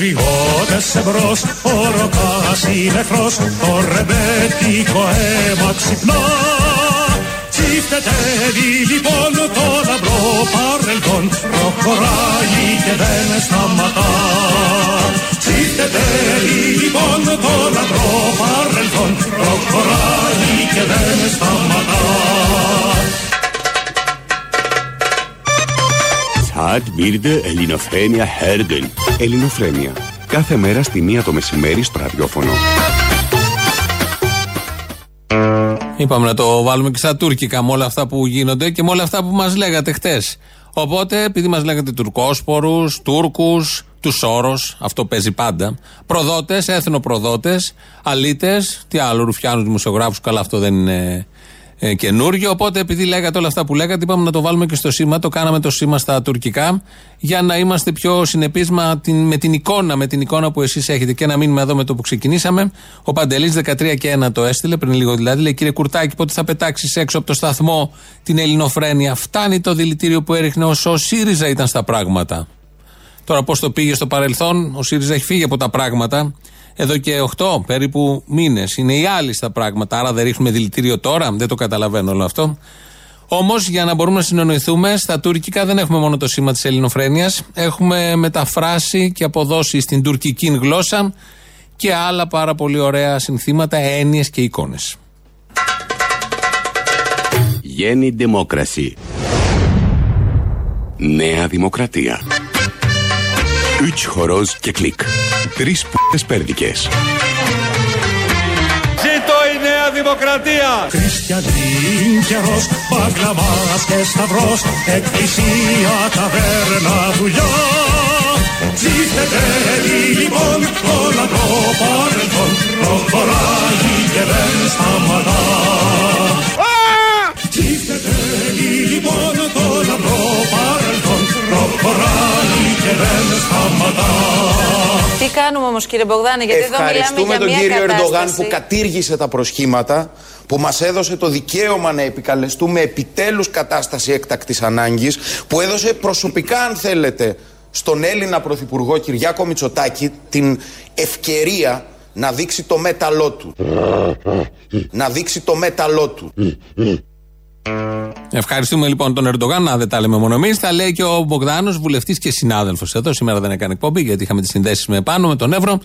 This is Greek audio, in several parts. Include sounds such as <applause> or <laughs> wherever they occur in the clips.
Τριγώτες εμπρός, ο ροκάς είναι εχθρός, το ρεμπέτικο αίμα ξυπνά. Τσιφτετεύει λοιπόν το λαμπρό παρελθόν, προχωράει και δεν σταματά. Τσιφτετεύει λοιπόν το λαμπρό παρελθόν, προχωράει και δεν σταματά. Zart birde Ελληνοφρένια Herden. Ελληνοφρένια. Κάθε μέρα στη μία το μεσημέρι στο ραδιόφωνο. Είπαμε να το βάλουμε και στα τουρκικά με όλα αυτά που γίνονται και με όλα αυτά που μας λέγατε χτες. Οπότε, επειδή μας λέγατε Τουρκόσπορους, Τούρκους, τους Σόρος, αυτό παίζει πάντα. Προδότες, έθνοπροδότες, αλήτες, τι άλλο, ρουφιάνους δημοσιογράφους, καλά αυτό δεν είναι ε, καινούριο. Οπότε, επειδή λέγατε όλα αυτά που λέγατε, είπαμε να το βάλουμε και στο σήμα. Το κάναμε το σήμα στα τουρκικά για να είμαστε πιο συνεπείς με την εικόνα, με την εικόνα που εσείς έχετε. Και να μείνουμε εδώ με το που ξεκινήσαμε. Ο Παντελής 13 και 1 το έστειλε πριν λίγο δηλαδή. Λέει κύριε Κουρτάκη, πότε θα πετάξεις έξω από το σταθμό την Ελληνοφρένεια; Φτάνει το δηλητήριο που έριχνε όσο ο ΣΥΡΙΖΑ ήταν στα πράγματα. Τώρα πώς το πήγε στο παρελθόν, ο ΣΥΡΙΖΑ έχει φύγει από τα πράγματα εδώ και 8 περίπου μήνες. Είναι οι άλλοι στα πράγματα. Άρα δεν ρίχνουμε δηλητήριο τώρα. Δεν το καταλαβαίνω όλο αυτό. Όμως για να μπορούμε να συνονοηθούμε, στα τουρκικά δεν έχουμε μόνο το σήμα της ελληνοφρένειας. Έχουμε μεταφράσει και αποδώσει στην τουρκική γλώσσα και άλλα πάρα πολύ ωραία συνθήματα, έννοιες και εικόνες. Γέννη Δημόκραση. Νέα Δημοκρατία. Üç χορός και κλικ. Τρεις π***ες πέρδικες. Ζήτω η Νέα Δημοκρατία! Χριστιανίν καιρός, μπαγκλαμάς και σταυρός, εκκλησία, ταβέρνα, δουλειά. Ψήφετε λοιπόν το λαμπρό παρελθόν, προχωράει και δεν σταματά. Ψήφετε λοιπόν το λαμπρό παρελθόν, προχωράει και δεν σταματά. Τι κάνουμε όμως, κύριε Μπογδάνη, γιατί εδώ μιλάμε Ευχαριστούμε για τον μια κύριο κατάσταση. Ερντογάν που κατήργησε τα προσχήματα, που μας έδωσε το δικαίωμα να επικαλεστούμε επιτέλους κατάσταση έκτακτης ανάγκης, που έδωσε προσωπικά, αν θέλετε, στον Έλληνα Πρωθυπουργό Κυριάκο Μητσοτάκη την ευκαιρία να δείξει το μέταλλό του. να δείξει το μέταλλό του. Ευχαριστούμε λοιπόν τον Ερντογάν. Να δεν τα λέμε μόνο εμείς. Τα λέει και ο Μπογδάνος, βουλευτής και συνάδελφος εδώ. Σήμερα δεν έκανε εκπομπή γιατί είχαμε τις συνδέσεις με πάνω με τον Εύρο.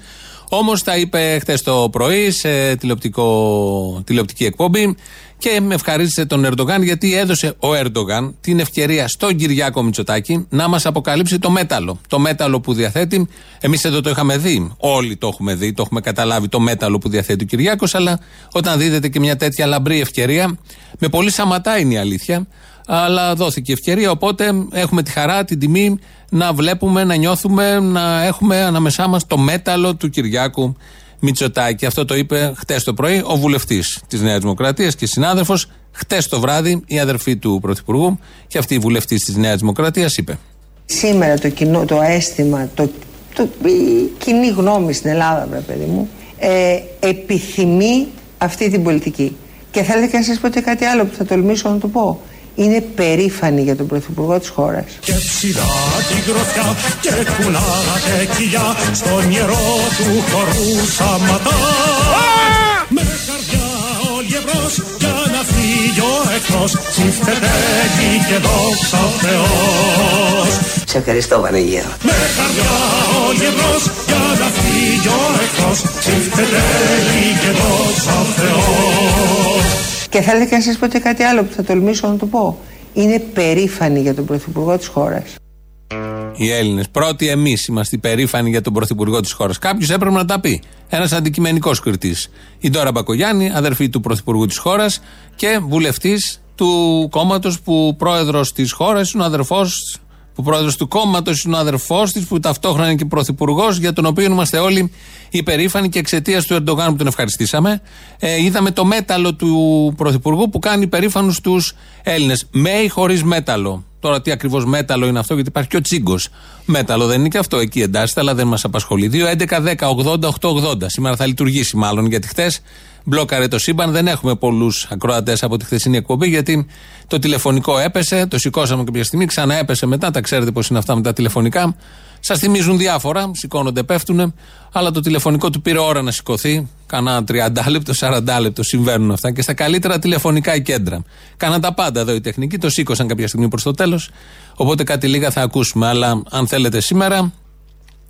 Όμως τα είπε χτε το πρωί σε τηλεοπτικό, τηλεοπτική εκπομπή και με ευχαρίστησε τον Ερντογάν γιατί έδωσε ο Ερντογάν την ευκαιρία στον Κυριάκο Μητσοτάκη να μας αποκαλύψει το μέταλλο. Το μέταλλο που διαθέτει. Εμείς εδώ το είχαμε δει. Όλοι το έχουμε δει, το έχουμε καταλάβει το μέταλλο που διαθέτει ο Κυριάκος. Αλλά όταν δίδεται και μια τέτοια λαμπρή ευκαιρία, με πολύ σαματά είναι η αλήθεια. Αλλά δόθηκε ευκαιρία, οπότε έχουμε τη χαρά, την τιμή να βλέπουμε, να νιώθουμε, να έχουμε ανάμεσά μας το μέταλλο του Κυριάκου Μητσοτάκη. Αυτό το είπε χτες το πρωί ο βουλευτής της Νέας Δημοκρατίας και συνάδελφος. Χτες το βράδυ η αδερφή του Πρωθυπουργού και αυτή η βουλευτής της Νέας Δημοκρατίας είπε. Σήμερα το, κοινό, το αίσθημα, το, το, η κοινή γνώμη στην Ελλάδα, βρε παιδί μου, ε, επιθυμεί αυτή την πολιτική. Και θέλετε και να σας πω και κάτι άλλο που θα τολμήσω να το πω. Είναι περήφανη για τον Πρωθυπουργό της χώρας. Και ψηλά την γροθιά και κουνάτε κοιλιά στο νερό του χορού σαματά. Με καρδιά όλοι εμπρός για να φύγει ο εχθρός ψήφτεται εκεί και δόξα ο Θεός. Σε ευχαριστώ Βανεγέρο. Με καρδιά όλοι εμπρός για να φύγει ο εχθρός ψήφτεται εκεί και δόξα ο Θεός. Και θέλετε και να σας πω και κάτι άλλο που θα τολμήσω να το πω. Είναι περήφανη για τον Πρωθυπουργό της χώρας. Οι Έλληνες. Πρώτοι εμείς είμαστε υπερήφανοι για τον Πρωθυπουργό της χώρας. Κάποιος έπρεπε να τα πει. Ένας αντικειμενικός κριτής. Η Ντόρα Μπακογιάννη, αδερφή του Πρωθυπουργού της χώρας και βουλευτής του κόμματος που πρόεδρος της χώρας είναι ο αδερφός που πρόεδρος του κόμματος είναι ο αδερφός της, που ταυτόχρονα είναι και πρωθυπουργός, για τον οποίο είμαστε όλοι υπερήφανοι και εξαιτίας του Ερντογάν που τον ευχαριστήσαμε. Ε, είδαμε το μέταλλο του πρωθυπουργού που κάνει υπερήφανους τους Έλληνες. Με ή χωρίς μέταλλο. Τώρα τι ακριβώς μέταλλο είναι αυτό, γιατί υπάρχει και ο τσίγκος. Μέταλλο δεν είναι και αυτό, εκεί εντάσσεται, αλλά δεν μας απασχολεί. 2, 11, 10, 80, 8, 80. Σήμερα θα λειτουργήσει μάλλον, γιατί χτες μπλόκαρε το σύμπαν. Δεν έχουμε πολλούς ακροατές από τη χθεσινή εκπομπή, γιατί το τηλεφωνικό έπεσε, το σηκώσαμε κάποια στιγμή, ξανά έπεσε μετά. Τα ξέρετε πώς είναι αυτά με τα τηλεφωνικά. Σας θυμίζουν διάφορα, σηκώνονται, πέφτουν, αλλά το τηλεφωνικό του πήρε ώρα να σηκωθεί. Κάνα 30 λεπτό, 40 λεπτό συμβαίνουν αυτά και στα καλύτερα τηλεφωνικά κέντρα. Κάναν τα πάντα εδώ οι τεχνικοί, το σήκωσαν κάποια στιγμή προς το τέλος. Οπότε κάτι λίγα θα ακούσουμε. Αλλά αν θέλετε σήμερα,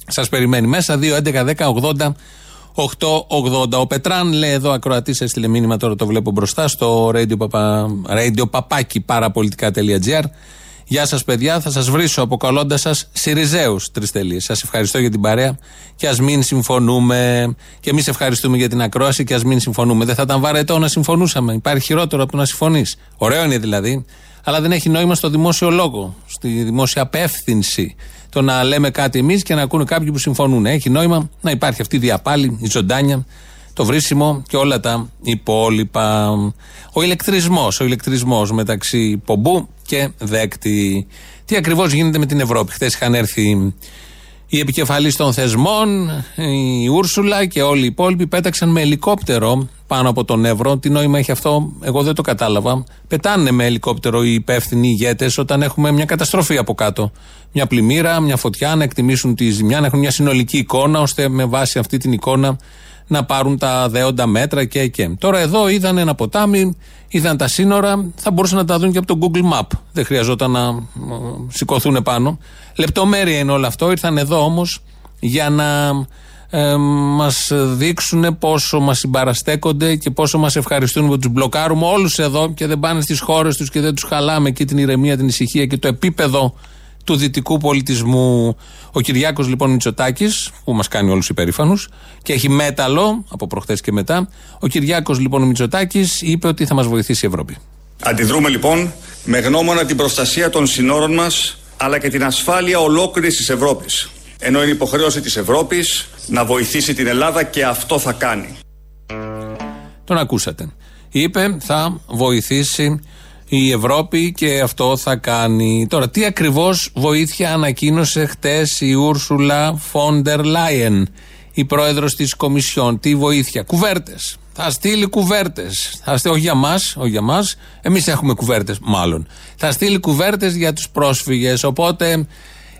σας περιμένει μέσα 2, 11, 10, 80. 880. Ο Πετράν λέει εδώ ακροατής, έστειλε μήνυμα τώρα το βλέπω μπροστά στο radio, παπα, radio παπάκι παραπολιτικά.gr. Γεια σας, παιδιά. Θα σας βρίσω αποκαλώντας σας Σιριζέους. Τρεις τελείε. Σας ευχαριστώ για την παρέα και ας μην συμφωνούμε. Και εμείς ευχαριστούμε για την ακρόαση και ας μην συμφωνούμε. Δεν θα ήταν βαρετό να συμφωνούσαμε. Υπάρχει χειρότερο από το να συμφωνείς. Ωραίο είναι δηλαδή. Αλλά δεν έχει νόημα στο δημόσιο λόγο, στη δημόσια απεύθυνση. Το να λέμε κάτι εμείς και να ακούνε κάποιοι που συμφωνούν. Έχει νόημα να υπάρχει αυτή η διαπάλη, η ζωντάνια, το βρίσιμο και όλα τα υπόλοιπα. Ο ηλεκτρισμός, ο ηλεκτρισμός μεταξύ πομπού και δέκτη. Τι ακριβώς γίνεται με την Ευρώπη. Χθες είχαν έρθει οι επικεφαλεί των θεσμών, η Ούρσουλα και όλοι οι υπόλοιποι πέταξαν με ελικόπτερο πάνω από τον Εύρο. Τι νόημα έχει αυτό, εγώ δεν το κατάλαβα. Πετάνε με ελικόπτερο οι υπεύθυνοι ηγέτες όταν έχουμε μια καταστροφή από κάτω. Μια πλημμύρα, μια φωτιά, να εκτιμήσουν τη ζημιά, να έχουν μια συνολική εικόνα, ώστε με βάση αυτή την εικόνα να πάρουν τα δέοντα μέτρα και και. Τώρα εδώ είδαν ένα ποτάμι, είδαν τα σύνορα, θα μπορούσαν να τα δουν και από το Google Map. Δεν χρειαζόταν να σηκωθούν πάνω. Λεπτομέρεια είναι όλο αυτό. Ήρθαν εδώ όμως για να ε, μας δείξουν πόσο μας συμπαραστέκονται και πόσο μας ευχαριστούν που τους μπλοκάρουμε όλους εδώ και δεν πάνε στις χώρες τους και δεν τους χαλάμε εκεί την ηρεμία, την ησυχία και το επίπεδο του δυτικού πολιτισμού. Ο Κυριάκος λοιπόν Μητσοτάκης, που μας κάνει όλους υπερήφανους και έχει μέταλλο από προχθές και μετά. Ο Κυριάκος λοιπόν Μητσοτάκης είπε ότι θα μας βοηθήσει η Ευρώπη. Αντιδρούμε λοιπόν με γνώμονα την προστασία των συνόρων μας αλλά και την ασφάλεια ολόκληρης της Ευρώπης. Ενώ είναι υποχρέωση της Ευρώπης να βοηθήσει την Ελλάδα και αυτό θα κάνει. Τον ακούσατε. Είπε θα βοηθήσει η Ευρώπη και αυτό θα κάνει. Τώρα, τι ακριβώς βοήθεια ανακοίνωσε χτες η Ούρσουλα Φόντερ Λάιεν, η πρόεδρος της Κομισιόν; Τι βοήθεια, κουβέρτες. Θα στείλει κουβέρτες. Θα στείλει, όχι για μας, όχι για μας. Εμείς έχουμε κουβέρτες, μάλλον. Θα στείλει κουβέρτες για τους πρόσφυγες. Οπότε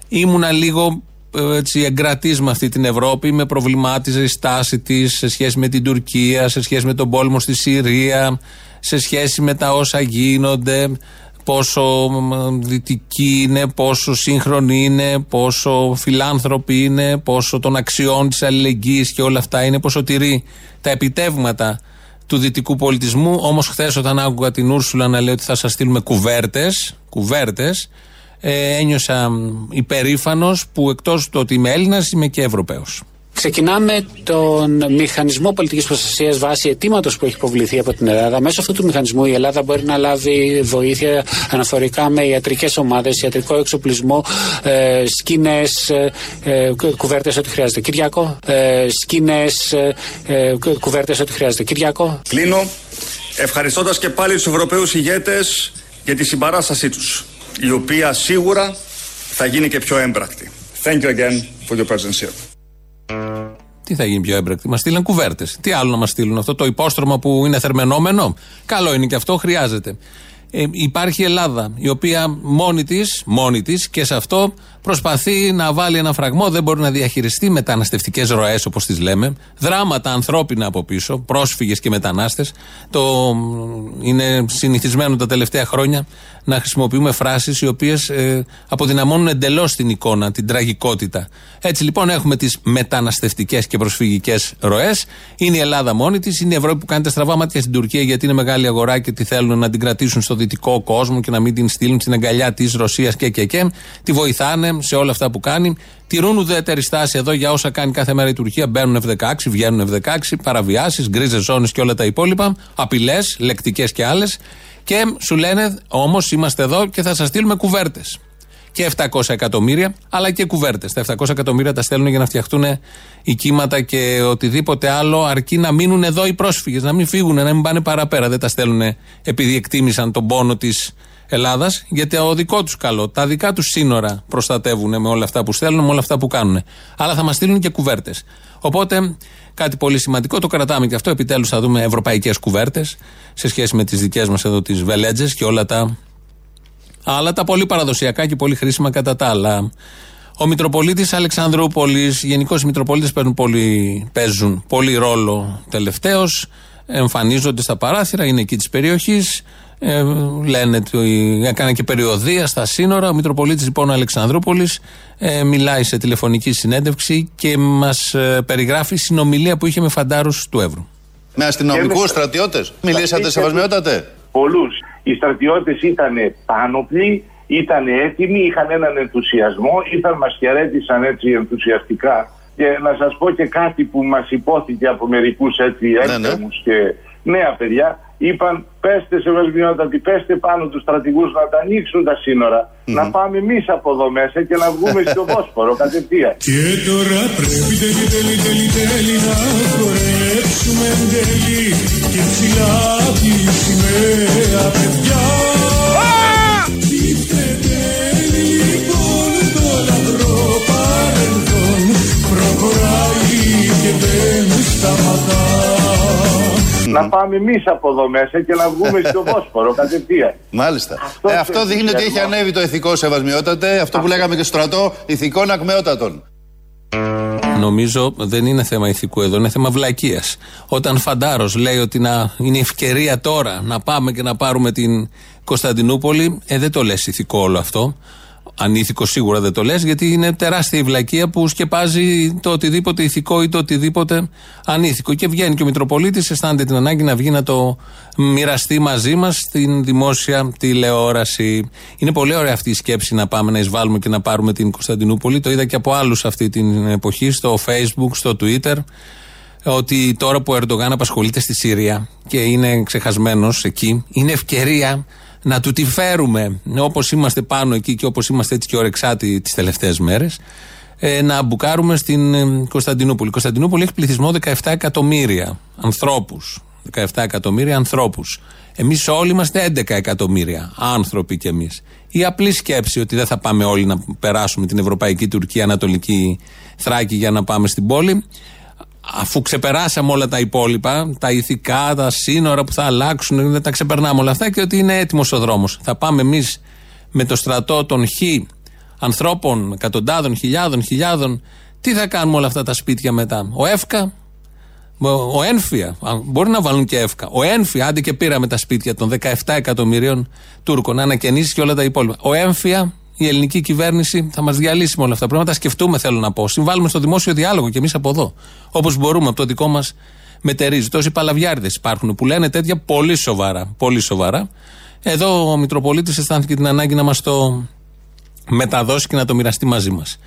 ήμουνα λίγο έτσι εγκρατής με αυτή την Ευρώπη, με προβλημάτιζε η στάση της σε σχέση με την Τουρκία, σε σχέση με τον πόλεμο στη Συρία, σε σχέση με τα όσα γίνονται, πόσο δυτικοί είναι, πόσο σύγχρονοι είναι, πόσο φιλάνθρωποι είναι, πόσο των αξιών της αλληλεγγύης και όλα αυτά είναι, πόσο τηρεί τα επιτεύγματα του δυτικού πολιτισμού. Όμως, χθες, όταν άκουγα την Ούρσουλα να λέει ότι θα σας στείλουμε κουβέρτες, κουβέρτες, ε, ένιωσα υπερήφανος που εκτός του ότι είμαι Έλληνας, είμαι και Ευρωπαίος. Ξεκινάμε τον μηχανισμό πολιτικής προστασίας βάσει αιτήματος που έχει υποβληθεί από την Ελλάδα. Μέσω αυτού του μηχανισμού η Ελλάδα μπορεί να λάβει βοήθεια αναφορικά με ιατρικές ομάδες, ιατρικό εξοπλισμό, ε, σκηνές, ε, ε κουβέρτες ό,τι χρειάζεται. Κυριακό, ε, σκηνές, ε, ε κουβέρτες ό,τι χρειάζεται. Κυριακό. Κλείνω ευχαριστώντας και πάλι τους Ευρωπαίους ηγέτες για τη συμπαράστασή τους, η οποία σίγουρα θα γίνει και πιο έμπρακτη. Thank you again for your presence here. Τι θα γίνει πιο έμπρακτη. Μας στείλαν κουβέρτες. Τι άλλο να μας στείλουν, αυτό το υπόστρωμα που είναι θερμενόμενο; Καλό είναι και αυτό, χρειάζεται. Ε, υπάρχει η Ελλάδα, η οποία μόνη της μόνη της και σε αυτό προσπαθεί να βάλει ένα φραγμό, δεν μπορεί να διαχειριστεί μεταναστευτικές ροές, όπως τις λέμε, δράματα ανθρώπινα από πίσω, πρόσφυγες και μετανάστες. Το είναι συνηθισμένο τα τελευταία χρόνια να χρησιμοποιούμε φράσεις οι οποίες ε, αποδυναμώνουν εντελώς την εικόνα, την τραγικότητα. Έτσι λοιπόν έχουμε τις μεταναστευτικές και προσφυγικές ροές. Είναι η Ελλάδα μόνη της, είναι η Ευρώπη που κάνει τα στραβά μάτια στην Τουρκία γιατί είναι μεγάλη αγορά και τη θέλουν να την κρατήσουν στο δυτικό κόσμο και να μην την στείλουν στην αγκαλιά της Ρωσίας και και και. Τη βοηθάνε σε όλα αυτά που κάνει. Τηρούν ουδέτερη στάση εδώ για όσα κάνει κάθε μέρα η Τουρκία. Μπαίνουν F16, βγαίνουν F16, παραβιάσεις, γκρίζες ζώνες και όλα τα υπόλοιπα. Απειλές, λεκτικές και άλλες. Και σου λένε, όμως είμαστε εδώ και θα σας στείλουμε κουβέρτες. Και 700 εκατομμύρια, αλλά και κουβέρτες. Τα 700 εκατομμύρια τα στέλνουν για να φτιαχτούν οι κύματα και οτιδήποτε άλλο, αρκεί να μείνουν εδώ οι πρόσφυγες, να μην φύγουν, να μην πάνε παραπέρα. Δεν τα στέλνουν επειδή εκτίμησαν τον πόνο της Ελλάδας, γιατί το δικό τους καλό, τα δικά τους σύνορα προστατεύουν με όλα αυτά που στέλνουν, με όλα αυτά που κάνουν. Αλλά θα μας στείλουν και κουβέρτες. Οπότε κάτι πολύ σημαντικό, το κρατάμε και αυτό. Επιτέλους θα δούμε ευρωπαϊκές κουβέρτες σε σχέση με τις δικές μας εδώ τις βελέτζες και όλα τα άλλα, τα πολύ παραδοσιακά και πολύ χρήσιμα κατά τα άλλα. Ο Μητροπολίτης Αλεξανδρούπολης, γενικώς οι Μητροπολίτες παίζουν πολύ ρόλο τελευταίο. Εμφανίζονται στα παράθυρα, είναι εκεί της περιοχής. Ε, λένε ότι έκανε και περιοδία στα σύνορα. Ο Μητροπολίτης λοιπόν Αλεξανδρούπολης ε, μιλάει σε τηλεφωνική συνέντευξη και μας ε, περιγράφει συνομιλία που είχε με φαντάρους του Εύρου. Με αστυνομικούς στρατιώτες; Μιλήσατε σεβασμιότατε. Πολλούς. Οι στρατιώτες ήταν πάνωπλοι, ήταν έτοιμοι, είχαν έναν ενθουσιασμό, ήρθαν, μας χαιρέτησαν έτσι ενθουσιαστικά. Και να σας πω και κάτι που μας υπόθηκε από μερικούς έτσι ναι, ναι. και νέα παιδιά, είπαν πέστε σε βασμιότατη, πέστε πάνω τους στρατηγούς να τα ανοίξουν τα σύνορα, να πάμε εμείς από εδώ μέσα και να βγούμε <laughs> στο Βόσπορο κατευθείαν. Και τώρα πρέπει τέλει, τέλει, τέλει, τέλει να χορέψουμε τέλει και ψηλά τη σημαία παιδιά. λοιπόν το λαμπρό παρελθόν προχωράει και δεν σταματά. Να πάμε εμείς από εδώ μέσα και να βγούμε <laughs> στο Βόσπορο κατευθείαν. Μάλιστα. Αυτό, ε, αυτό δείχνει ότι έχει ανέβει το ηθικό σεβασμιότατε. Αυτό που λέγαμε και στο στρατό, ηθικών ακμεότατων. Νομίζω δεν είναι θέμα ηθικού εδώ, είναι θέμα βλακείας. Όταν Φαντάρος λέει ότι να, είναι ευκαιρία τώρα να πάμε και να πάρουμε την Κωνσταντινούπολη, ε, δεν το λες ηθικό όλο αυτό ανήθικο σίγουρα δεν το λες γιατί είναι τεράστια η βλακεία που σκεπάζει το οτιδήποτε ηθικό ή το οτιδήποτε ανήθικο. Και βγαίνει και ο Μητροπολίτης, αισθάνεται την ανάγκη να βγει να το μοιραστεί μαζί μας στην δημόσια τηλεόραση. Είναι πολύ ωραία αυτή η σκέψη να πάμε να εισβάλλουμε και να πάρουμε την Κωνσταντινούπολη. Το είδα και από άλλους αυτή την εποχή στο Facebook, στο Twitter. Ότι τώρα που ο Ερντογάν απασχολείται στη Συρία και είναι ξεχασμένος εκεί, είναι ευκαιρία να του τη φέρουμε όπως είμαστε πάνω εκεί και όπως είμαστε έτσι και ορεξάτοι τις τελευταίες μέρες, ε, να μπουκάρουμε στην ε, Κωνσταντινούπολη. Η Κωνσταντινούπολη έχει πληθυσμό 17 εκατομμύρια ανθρώπους. 17 εκατομμύρια ανθρώπους. Εμείς όλοι είμαστε 11 εκατομμύρια άνθρωποι κι εμείς. Η απλή σκέψη ότι δεν θα πάμε όλοι να περάσουμε την Ευρωπαϊκή Τουρκία, Ανατολική Θράκη για να πάμε στην πόλη, αφού ξεπεράσαμε όλα τα υπόλοιπα, τα ηθικά, τα σύνορα που θα αλλάξουν, δεν τα ξεπερνάμε όλα αυτά και ότι είναι έτοιμος ο δρόμος. Θα πάμε εμείς με το στρατό των χ ανθρώπων, εκατοντάδων, χιλιάδων, χιλιάδων. Τι θα κάνουμε όλα αυτά τα σπίτια μετά; Ο ΕΦΚΑ, ο Ένφια, μπορεί να βάλουν και ΕΦΚΑ. Ο Ένφια, άντε και πήραμε τα σπίτια των 17 εκατομμυρίων Τούρκων, να ανακαινήσεις και όλα τα υπόλοιπα. Ο Ένφια η ελληνική κυβέρνηση θα μας διαλύσει με όλα αυτά. Πρέπει να τα σκεφτούμε, θέλω να πω. Συμβάλλουμε στο δημόσιο διάλογο κι εμείς από εδώ. Όπως μπορούμε από το δικό μας μετερίζει. Τόσοι παλαβιάριδες υπάρχουν που λένε τέτοια πολύ σοβαρά. Πολύ σοβαρά. Εδώ ο Μητροπολίτης αισθάνθηκε την ανάγκη να μας το μεταδώσει και να το μοιραστεί μαζί μας.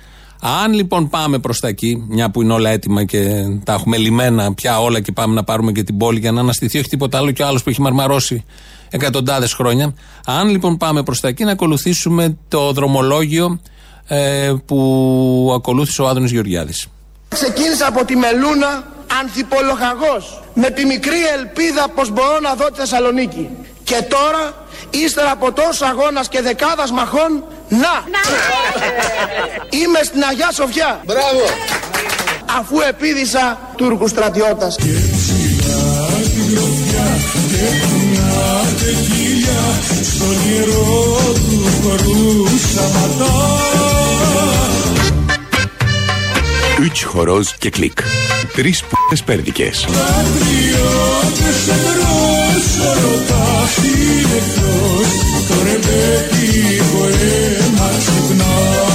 Αν λοιπόν πάμε προς τα εκεί, μια που είναι όλα έτοιμα και τα έχουμε λιμένα πια όλα και πάμε να πάρουμε και την πόλη για να αναστηθεί, όχι τίποτα άλλο και ο άλλος που έχει μαρμαρώσει εκατοντάδες χρόνια. Αν λοιπόν πάμε προς τα εκεί, να ακολουθήσουμε το δρομολόγιο ε, που ακολούθησε ο Άδωνης Γεωργιάδης. Ξεκίνησα από τη Μελούνα ανθιπολογαγός με τη μικρή ελπίδα πως μπορώ να δω τη Θεσσαλονίκη. Και τώρα, ύστερα από τόσο αγώνας και δεκάδας μαχών, να! Είμαι στην Αγιά Σοφιά. Μπράβο! Αφού επίδησα Τούρκους στρατιώτας τεκίλια στο νερό του χορού σταματά Üç horoz και κλικ. Τρεις π***ες πέρδικες. Πατριώτες εμπρός ο ρωτάς είναι εχθρός το ρεμπέτικο αίμα ξυπνά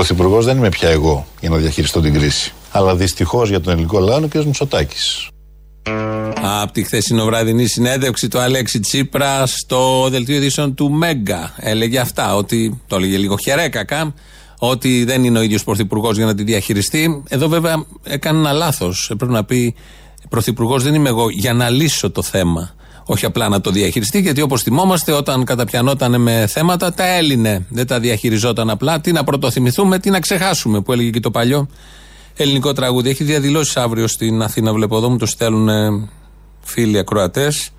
Πρωθυπουργός δεν είμαι πια εγώ για να διαχειριστώ την κρίση. Αλλά δυστυχώς για τον ελληνικό λαό είναι ο κ. Μητσοτάκης. Από τη χθεσινοβραδινή συνέντευξη του Αλέξη Τσίπρα στο δελτίο ειδήσεων του Μέγκα. Έλεγε αυτά, ότι το έλεγε λίγο χερέκακα, ότι δεν είναι ο ίδιος πρωθυπουργός για να τη διαχειριστεί. Εδώ βέβαια έκανε ένα λάθος. Πρέπει να πει πρωθυπουργός δεν είμαι εγώ για να λύσω το θέμα. Όχι απλά να το διαχειριστεί, γιατί όπως θυμόμαστε, όταν καταπιανόταν με θέματα, τα έλυνε. Δεν τα διαχειριζόταν απλά. Τι να πρωτοθυμηθούμε, τι να ξεχάσουμε, που έλεγε και το παλιό ελληνικό τραγούδι. Έχει διαδηλώσεις αύριο στην Αθήνα, βλέπω εδώ, μου το στέλνουν φίλοι ακροατές,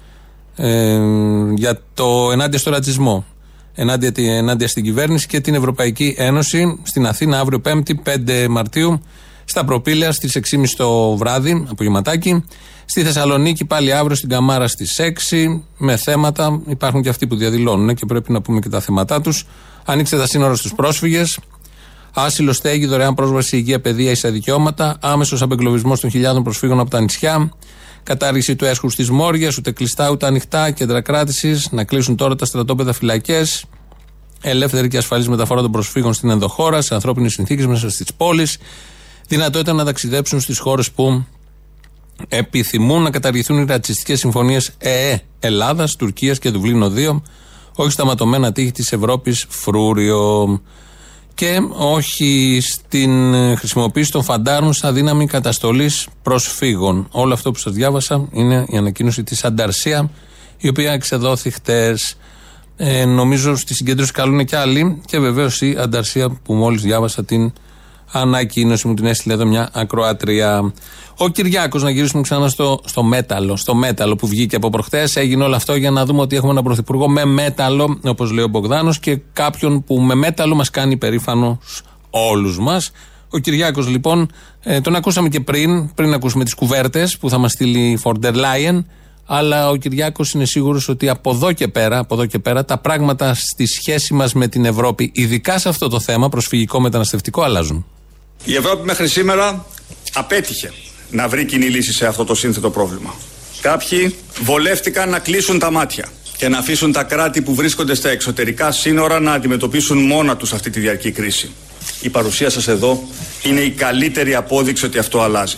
ε, για το ενάντια στο ρατσισμό. Ενάντια, ενάντια στην κυβέρνηση και την Ευρωπαϊκή Ένωση στην Αθήνα αύριο 5η 5 Μαρτίου Στα προπήλαια στις 6.30 το βράδυ, απογευματάκι. Στη Θεσσαλονίκη πάλι αύριο στην Καμάρα στις 6 με θέματα. Υπάρχουν και αυτοί που διαδηλώνουν και πρέπει να πούμε και τα θέματα τους. Ανοίξτε τα σύνορα στους πρόσφυγες. Άσυλο στέγη, δωρεάν πρόσβαση υγεία, παιδεία, ίσα δικαιώματα. Άμεσος απεγκλωβισμός των χιλιάδων προσφύγων από τα νησιά. Κατάργηση του έσχους της Μόρια, ούτε κλειστά ούτε ανοιχτά, κέντρα κράτησης. Να κλείσουν τώρα τα στρατόπεδα φυλακές. Ελεύθερη και ασφαλής μεταφορά των προσφύγων στην ενδοχώρα, σε ανθρώπινες συνθήκες μέσα στις πόλεις. Δυνατότητα να ταξιδέψουν στις χώρες που επιθυμούν να καταργηθούν οι ρατσιστικές συμφωνίες ΕΕ Ελλάδας, Τουρκίας και Δουβλίνο 2. Όχι στα ματωμένα τείχη της Ευρώπης φρούριο. Και όχι στην χρησιμοποίηση των φαντάρων σαν δύναμη καταστολής προσφύγων. Όλο αυτό που σας διάβασα είναι η ανακοίνωση της Ανταρσία, η οποία εξεδόθη χτες. Ε, νομίζω στη συγκέντρωση καλούν και άλλοι και βεβαίως η Ανταρσία που μόλις διάβασα την ανακοίνωση μου την έστειλε εδώ μια ακροάτρια. Ο Κυριάκος, να γυρίσουμε ξανά στο, στο μέταλλο, στο μέταλλο που βγήκε από προχτές. Έγινε όλο αυτό για να δούμε ότι έχουμε έναν πρωθυπουργό με μέταλλο, όπως λέει ο Μπογδάνος, και κάποιον που με μέταλλο μας κάνει περήφανος όλους μας. Ο Κυριάκος, λοιπόν, ε, τον ακούσαμε και πριν, πριν ακούσουμε τις κουβέρτες που θα μας στείλει η Φορντερ Λάιεν. Αλλά ο Κυριάκος είναι σίγουρος ότι από εδώ και πέρα, από εδώ και πέρα, τα πράγματα στη σχέση μας με την Ευρώπη, ειδικά σε αυτό το θέμα, προσφυγικό μεταναστευτικό, αλλάζουν. Η Ευρώπη μέχρι σήμερα απέτυχε να βρει κοινή λύση σε αυτό το σύνθετο πρόβλημα. Κάποιοι βολεύτηκαν να κλείσουν τα μάτια και να αφήσουν τα κράτη που βρίσκονται στα εξωτερικά σύνορα να αντιμετωπίσουν μόνα τους αυτή τη διαρκή κρίση. Η παρουσία σας εδώ είναι η καλύτερη απόδειξη ότι αυτό αλλάζει.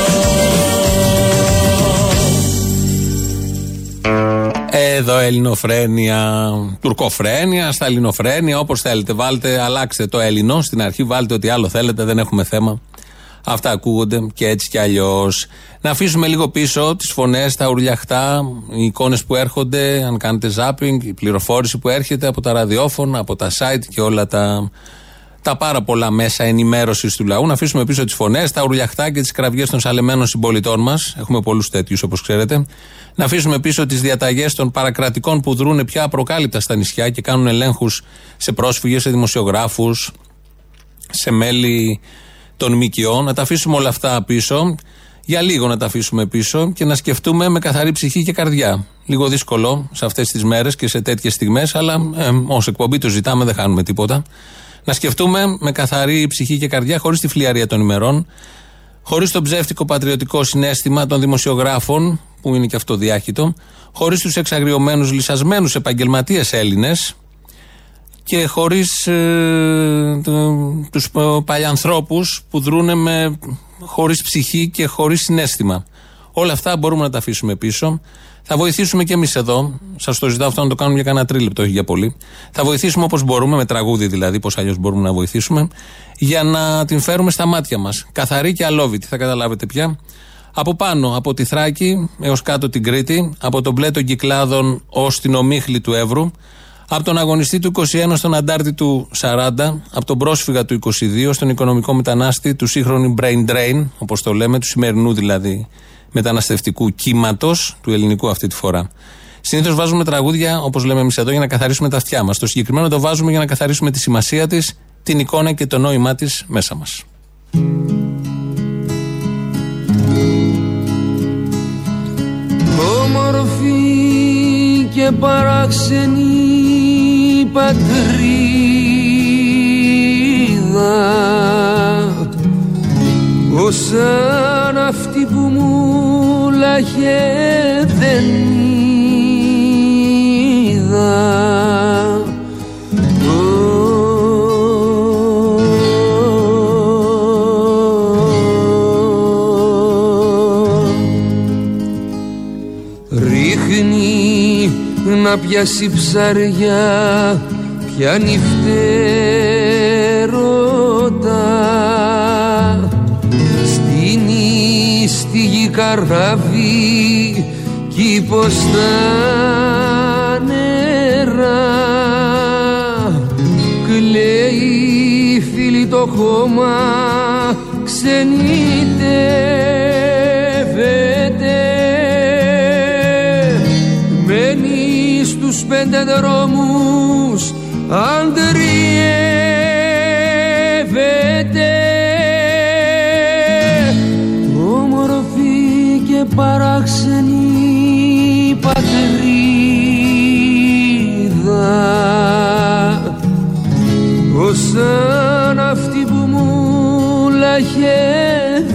Εδώ ελληνοφρένεια, τουρκοφρένεια, σταλινοφρένεια, όπως θέλετε. Βάλτε, αλλάξτε το Έλληνο στην αρχή, βάλτε ό,τι άλλο θέλετε, δεν έχουμε θέμα. Αυτά ακούγονται και έτσι κι αλλιώς. Να αφήσουμε λίγο πίσω τις φωνές, τα ουρλιαχτά, οι εικόνες που έρχονται, αν κάνετε ζάπινγκ, η πληροφόρηση που έρχεται από τα ραδιόφωνα, από τα site και όλα τα, τα πάρα πολλά μέσα ενημέρωσης του λαού. Να αφήσουμε πίσω τις φωνές, τα ουρλιαχτά και τις κραυγές των σαλεμένων συμπολιτών μας. Έχουμε πολλούς τέτοιους όπως ξέρετε. Να αφήσουμε πίσω τις διαταγές των παρακρατικών που δρούν πια απροκάλυπτα στα νησιά και κάνουν ελέγχους σε πρόσφυγες, σε δημοσιογράφους, σε μέλη των ΜΚΟ. Να τα αφήσουμε όλα αυτά πίσω. Για λίγο να τα αφήσουμε πίσω και να σκεφτούμε με καθαρή ψυχή και καρδιά. Λίγο δύσκολο σε αυτές τις μέρες και σε τέτοιες στιγμές, αλλά ε, ως εκπομπή το ζητάμε, δεν χάνουμε τίποτα. Να σκεφτούμε με καθαρή ψυχή και καρδιά, χωρίς τη φλιαρία των ημερών, χωρίς το ψεύτικο πατριωτικό συνέστημα των δημοσιογράφων, που είναι και αυτό διάχυτο, χωρίς τους εξαγριωμένους, λυσασμένους επαγγελματίες Έλληνες και χωρίς ε, τους παλιανθρώπους που δρούν με χωρίς ψυχή και χωρίς συνέστημα. Όλα αυτά μπορούμε να τα αφήσουμε πίσω. Θα βοηθήσουμε και εμείς εδώ. Σας το ζητάω αυτό να το κάνουμε για κανένα τρίλεπτο, όχι για πολύ. Θα βοηθήσουμε όπως μπορούμε, με τραγούδι δηλαδή, πώς αλλιώς μπορούμε να βοηθήσουμε, για να την φέρουμε στα μάτια μας. Καθαρή και αλόβητη, θα καταλάβετε πια. Από πάνω, από τη Θράκη έως κάτω την Κρήτη, από τον μπλε των κυκλάδων ως την ομίχλη του Εύρου, από τον αγωνιστή του 21 στον αντάρτη του 40, από τον πρόσφυγα του 22 στον οικονομικό μετανάστη του σύγχρονου brain drain, όπως το λέμε, του σημερινού δηλαδή μεταναστευτικού κύματος, του ελληνικού αυτή τη φορά. Συνήθως βάζουμε τραγούδια, όπως λέμε εμείς εδώ, για να καθαρίσουμε τα αυτιά μας. Το συγκεκριμένο το βάζουμε για να καθαρίσουμε τη σημασία της, την εικόνα και το νόημά της μέσα μας. Όμορφη και παράξενη πατρίδα σαν αυτή που μου λάχε δεν είδα. Ρίχνει να πιάσει ψαριά πιάνει φτερότα ίστιγη καράβη κήπος στα νερά. Κλαίει φίλη το χώμα ξενιτεύεται. Μένει στους πέντε δρόμους αντριεύεται πατρίδα ως σαν αυτή που μου λάχε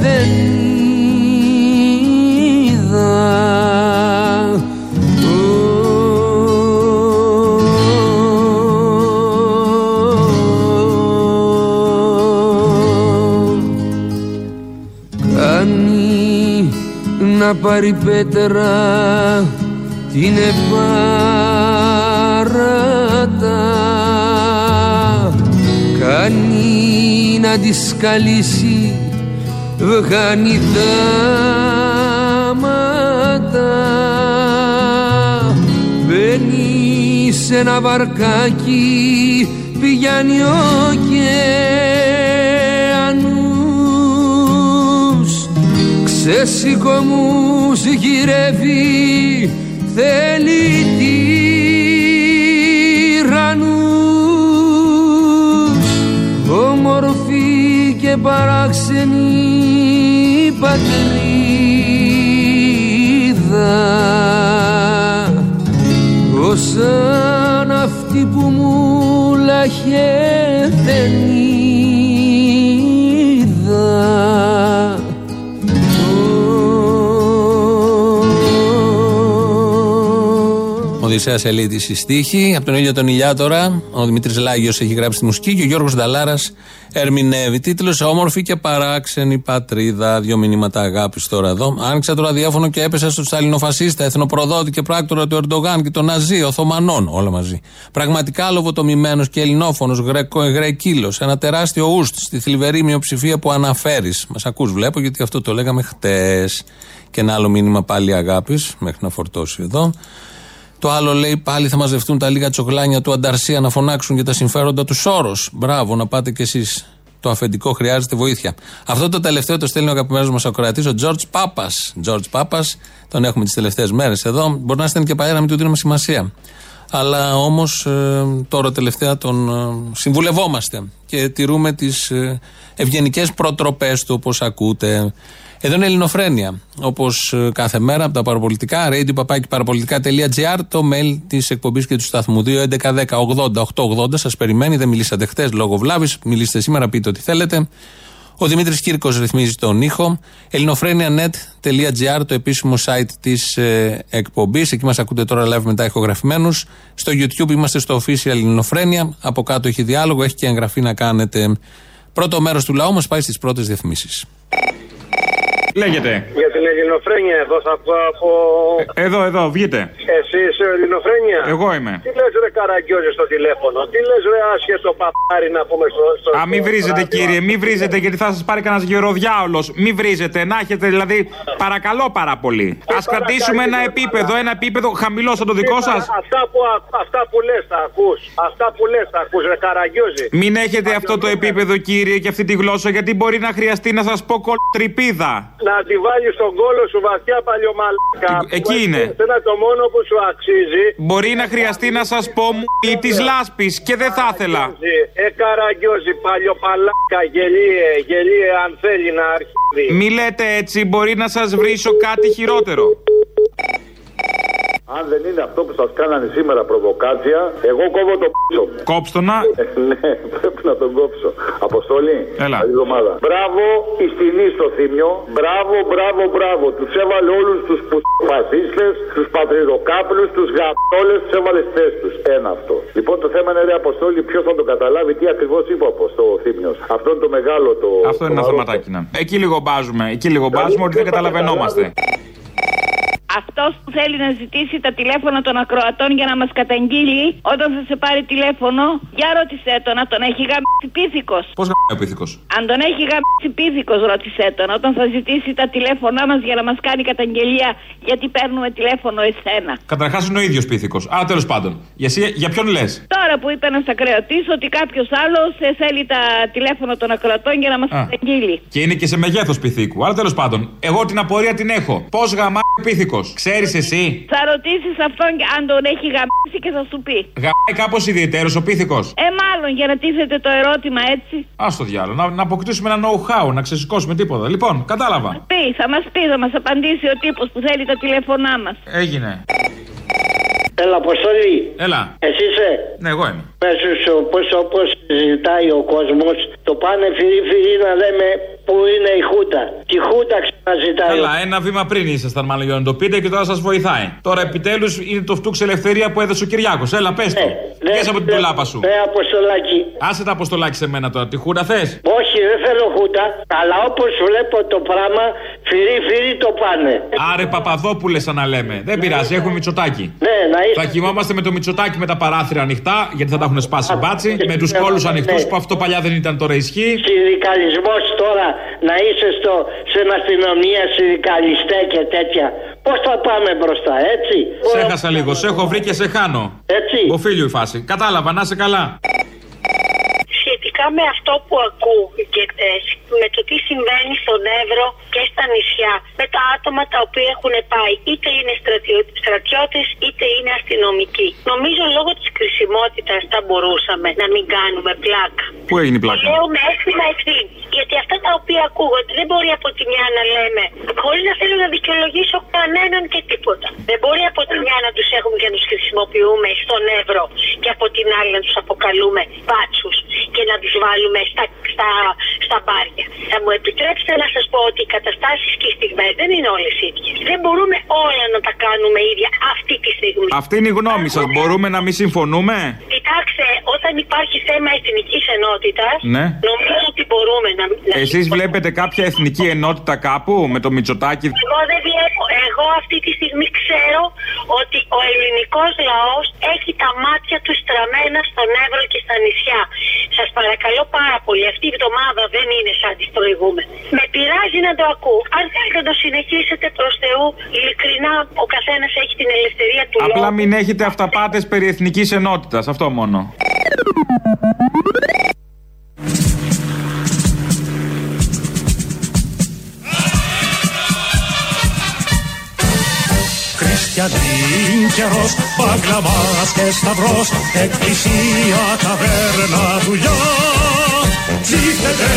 δεν είδα Κάνει να πάρει πέτρα την επάρατα κάνει να τη σκαλίσει βγάνει δάματα. Μπαίνει σε ένα βαρκάκι πηγαίνει ωκεανούς. Ξεσηκωμούς γυρεύει θέλει τυραννούς και παράξενη πατρίδα ως σαν αυτή που μου λάχε δεν είδα Οδυσσέας Ελίτης η στίχη. Από τον ήλιο τον Ηλιάτορα, ο Δημήτρης Λάγιος έχει γράψει τη μουσική και ο Γιώργος Νταλάρας ερμηνεύει. Τίτλος Όμορφη και παράξενη πατρίδα. Δύο μηνύματα αγάπης τώρα εδώ. Άνοιξα το ραδιόφωνο και έπεσα στο σταλινοφασίστα, εθνοπροδότη και πράκτορα του Ερντογάν και τον Ναζί, Οθωμανών, όλα μαζί. Πραγματικά λοβοτομημένος και ελληνόφωνος, γρεκύλο. Ένα τεράστιο ουστ στη θλιβερή μειοψηφία που αναφέρεις. Μας ακούς, βλέπω, γιατί αυτό το λέγαμε χτες. Και ένα άλλο μήνυμα πάλι αγάπης, μέχρι να φορτώσει εδώ. Το άλλο λέει πάλι θα μαζευτούν τα λίγα τσογλάνια του Ανταρσία να φωνάξουν για τα συμφέροντα τους Σόρο. Μπράβο, να πάτε κι εσείς. Το αφεντικό χρειάζεται βοήθεια. Αυτό το τελευταίο το στέλνει ο αγαπημένος μας ακροατής, ο Τζορτζ Πάπας. Τζορτζ Πάπας, τον έχουμε τις τελευταίες μέρες εδώ. Μπορεί να ήταν και παλιά να μην του δίνουμε σημασία. Αλλά όμως ε, τώρα τελευταία τον ε, συμβουλευόμαστε και τηρούμε τις ε, ευγενικές προτροπές του όπως ακούτε. Εδώ είναι Ελληνοφρένια. Όπως κάθε μέρα από τα παραπολιτικά, radio.parapolitica.gr, το mail της εκπομπής και του σταθμού. 2.11.10.80.880 σας περιμένει. Δεν μιλήσατε χτες λόγω βλάβης. Μιλήστε σήμερα, πείτε ό,τι θέλετε. Ο Δημήτρης Κύρκος ρυθμίζει τον ήχο. ελληνοφρένια.net.gr, το επίσημο site της ε, εκπομπής. Εκεί μας ακούτε τώρα live μετά ηχογραφημένους. Στο YouTube είμαστε στο official Ελληνοφρένια. Από κάτω έχει διάλογο, έχει και εγγραφή να κάνετε. Πρώτο μέρος του λαού μας πάει στις πρώτες διαφημίσεις. Λέγεται. Για την ελληνοφρένεια εδώ θα πω από... Εδώ, εδώ, βγείτε. Εσύ είσαι ελληνοφρένεια; Εγώ είμαι. Τι λες ρε καραγκιόζη στο τηλέφωνο; Τι λες ρε άσχετο παπάρι να πούμε στο... στο Α, μη στο βρίζετε ράδιο; κύριε, μη βρίζετε γιατί θα σας πάρει κανένας γεροδιάολο. Μη βρίζετε, να έχετε δηλαδή. Παρακαλώ πάρα πολύ. Α κρατήσουμε ένα επίπεδο, ένα επίπεδο χαμηλό σαν το δικό σας. Αυτά που, αυτά που λες τα ακούς. Αυτά που λες τα ακούς ρε καραγκιόζη. Μην έχετε αυτό το επίπεδο κύριε και αυτή τη γλώσσα γιατί μπορεί να χρειαστεί να σας πω κολτρυπίδα. Να τη βάλει στον κόλο σου βαθιά παλιωμαλάκα. εκεί που είναι. έχεις ένα το μόνο που σου αξίζει. Μπορεί να χρειαστεί να σας πω μου ή της λάσπης και δεν θα ήθελα. Ε, καραγκιόζη, παλιοπαλάκα, γελίε, γελίε, αν θέλει να αρχίσει. Μη λέτε έτσι, μπορεί να σας βρίσω κάτι χειρότερο. Αν δεν είναι αυτό που σας κάνανε σήμερα προβοκάτσια, εγώ κόβω το πίσω μου. Κόψτο να. ναι, πρέπει να τον κόψω. Αποστολή. Έλα. Καλή εβδομάδα. Μπράβο η σκηνή στο θύμιο. Μπράβο, μπράβο, μπράβο. Τους έβαλε όλους τους φασίστες, τους πατριδοκάπλους, τους γαπτόλε, τους έβαλε στι θέσει τους. Ένα αυτό. Λοιπόν, το θέμα είναι ρε Αποστόλη, ποιος θα το καταλάβει, τι ακριβώς είπε ο στο θύμιος. Αυτό είναι το μεγάλο το. Αυτό είναι ένα το θεματάκι να. Εκεί λίγο μπάζουμε. Εκεί λίγο μπάζουμε ότι δεν καταλαβαίνόμαστε. Αυτός που θέλει να ζητήσει τα τηλέφωνα των ακροατών για να μας καταγγείλει όταν θα σε πάρει τηλέφωνο, για ρώτησέ τον να τον έχει γαμίσει πίθηκος. Πώς γαμάει ο πίθηκος; Αν τον έχει γαμίσει πίθηκος, ρώτησέ τον όταν θα ζητήσει τα τηλέφωνά μας για να μας κάνει καταγγελία γιατί παίρνουμε τηλέφωνο εσένα. Καταρχάς είναι ο ίδιος πίθηκος. Α, τέλος πάντων. Για, εσύ, για ποιον λες; Τώρα που είπε ένας ακροατής ότι κάποιος άλλος θέλει τα τηλέφωνα των ακροατών για να μας καταγγείλει. Και είναι και σε μεγέθος πυθίκου. Αλλά τέλος πάντων, εγώ την απορία την έχω. Πώς γαμάει ο πίθηκος, ξέρεις εσύ; Θα ρωτήσεις αυτόν αν τον έχει γαμίσει και θα σου πει. Γαμάει κάπως ιδιαίτερος ο πίθηκος. Ε, μάλλον για να τίθεται το ερώτημα έτσι. Α το διάλογο. Να, να αποκτήσουμε ένα know-how, να ξεσηκώσουμε τίποτα. Λοιπόν, κατάλαβα. Θα πει, θα μας πει, θα μας απαντήσει ο τύπος που θέλει τα τηλέφωνά μας. Έγινε. Έλα, Αποστολή. Έλα. Εσύ είσαι; Ναι, εγώ είμαι. Πες σου πως όπως ζητάει ο κόσμος το πάνε φυρί φυρί να λέμε που είναι η Χούντα. Τη Χούντα ξαναζητάει. Καλά, ένα βήμα πριν ήσασταν μάλλον για να το πείτε και τώρα σας βοηθάει. Τώρα επιτέλους είναι το φτούξ ελευθερία που έδωσε ο Κυριάκος. Έλα, πες το. Ναι, Βγες από την ναι, τουλάπα σου. Ναι, αποστολάκι. Άσε τα αποστολάκι σε μένα τώρα. Τη Χούντα θες; Όχι, δεν θέλω Χούντα. Αλλά όπως βλέπω το πράγμα, φυρί φυρί το πάνε. Άρε Παπαδόπουλε, σαν να λέμε. Δεν πειράζει, έχουμε μυτσοτάκι. Ναι, να είστε. Θα κοιμόμαστε με το μυτσοτάκι με τα παράθυρα ανοιχτά, γιατί θα τα έχουν σπάσει μπάτσι. Με τους κόλου ανοιχτούς, που αυτό παλιά δεν ήταν, τώρα ισχύει. Συνδικαλισμός τώρα να είσαι στο, σε ένα αστυνομία συνδικαλιστέ και τέτοια. Πώς θα πάμε μπροστά, έτσι; Σε έχασα λίγο, σε έχω βρει και σε χάνω. Έτσι. Οφείλιο η φάση. Κατάλαβα, να σε καλά. Σχετικά με αυτό που ακούγεται, με το τι συμβαίνει στον Εύρο και στα νησιά, με τα άτομα τα οποία έχουν πάει, είτε είναι στρατιώτες είτε είναι αστυνομικοί. Νομίζω λόγω της κρισιμότητας θα μπορούσαμε να μην κάνουμε πλάκα. Πού έγινε η πλάκα; Λέω με αίσθημα ευθύνης. Γιατί αυτά τα οποία ακούγονται δεν μπορεί από τη μια να λέμε, χωρίς να θέλω να δικαιολογήσω κανέναν και τίποτα. Δεν μπορεί από τη μια να τους έχουμε και να τους χρησιμοποιούμε στον Εύρο και από την άλλη να τους αποκαλούμε μπάτσου και να τους βάλουμε στα, στα, στα μπάρια. Θα μου επιτρέψετε να σας πω ότι οι καταστάσεις και οι στιγμές δεν είναι όλες ίδιες. Δεν μπορούμε όλα να τα κάνουμε ίδια αυτή τη στιγμή. Αυτή είναι η γνώμη σας. Μπορούμε να μην συμφωνούμε; Κοιτάξτε, όταν υπάρχει θέμα εθνικής ενότητας, Ναι. νομίζω ότι μπορούμε να. Να Εσείς βλέπετε κάποια εθνική ενότητα κάπου με το Μητσοτάκι. Εγώ δεν βλέπω. Εγώ αυτή τη στιγμή ξέρω ότι ο ελληνικός λαός έχει τα μάτια του στραμμένα στον Εύρο και στα νησιά. Σας παρακαλώ πάρα πολύ, αυτή η εβδομάδα δεν είναι σαν τις προηγούμενες. Με πειράζει να το ακούω. Αν θέλετε να το συνεχίσετε προς Θεού, ειλικρινά ο καθένας έχει την ελευθερία του Απλά λόγου. μην έχετε αυταπάτες περί εθνικής ενότητας. Αυτό μόνο. Χριστιανίν καιρός, μπαγκλαμάς και σταυρός, εκκλησία, ταβέρνα, δουλειά. Ψήφετε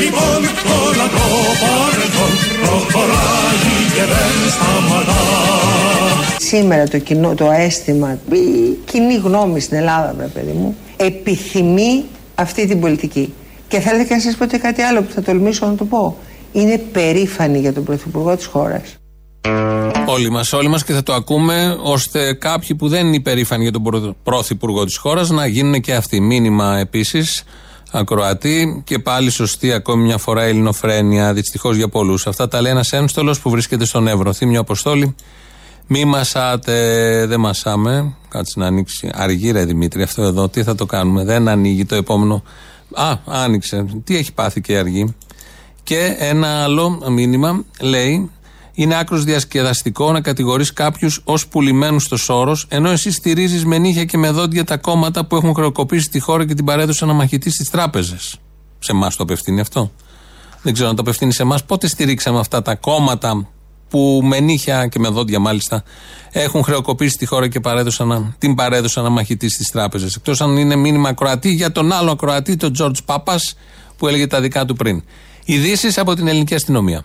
λοιπόν το λαμπρό παρελθόν, προχωράει και δεν σταματά. Σήμερα το, κοινό, το αίσθημα, η κοινή γνώμη στην Ελλάδα, βρε παιδί μου, επιθυμεί αυτή την πολιτική. Και θέλετε και να σας πω και κάτι άλλο που θα τολμήσω να το πω. Είναι περήφανη για τον Πρωθυπουργό της χώρας. Όλοι μας, όλοι μας και θα το ακούμε ώστε κάποιοι που δεν είναι υπερήφανοι για τον πρω- πρωθυπουργό της χώρας να γίνουν και αυτοί. Μήνυμα επίσης ακροατή και πάλι σωστή ακόμη μια φορά ελληνοφρένεια, δυστυχώς για πολλούς. Αυτά τα λέει ένας έμστολος που βρίσκεται στον Εύρο. Θύμιο Αποστόλη, μη μασάτε, δεν μασάμε. Κάτσε να ανοίξει. Αργή, ρε Δημήτρη, αυτό εδώ, τι θα το κάνουμε. Δεν ανοίγει το επόμενο. Α, άνοιξε. Τι έχει πάθει και η αργή. Και ένα άλλο μήνυμα λέει: Είναι άκρος διασκεδαστικό να κατηγορείς κάποιους ως πουλημένους στο σώρο, ενώ εσύ στηρίζεις με νύχια και με δόντια τα κόμματα που έχουν χρεοκοπήσει τη χώρα και την παρέδωσαν να μαχητή στις τράπεζες. Σε εμάς το απευθύνει αυτό. Δεν ξέρω αν το απευθύνει σε εμάς. Πότε στηρίξαμε αυτά τα κόμματα που με νύχια και με δόντια μάλιστα έχουν χρεοκοπήσει τη χώρα και παρέδωσαν, να- την παρέδωσαν να μαχητή στις τράπεζες. Εκτός αν είναι μήνυμα ακροατή για τον άλλο ακροατή, τον Τζορτζ Πάπα, που έλεγε τα δικά του πριν. Ειδήσεις από την ελληνική αστυνομία.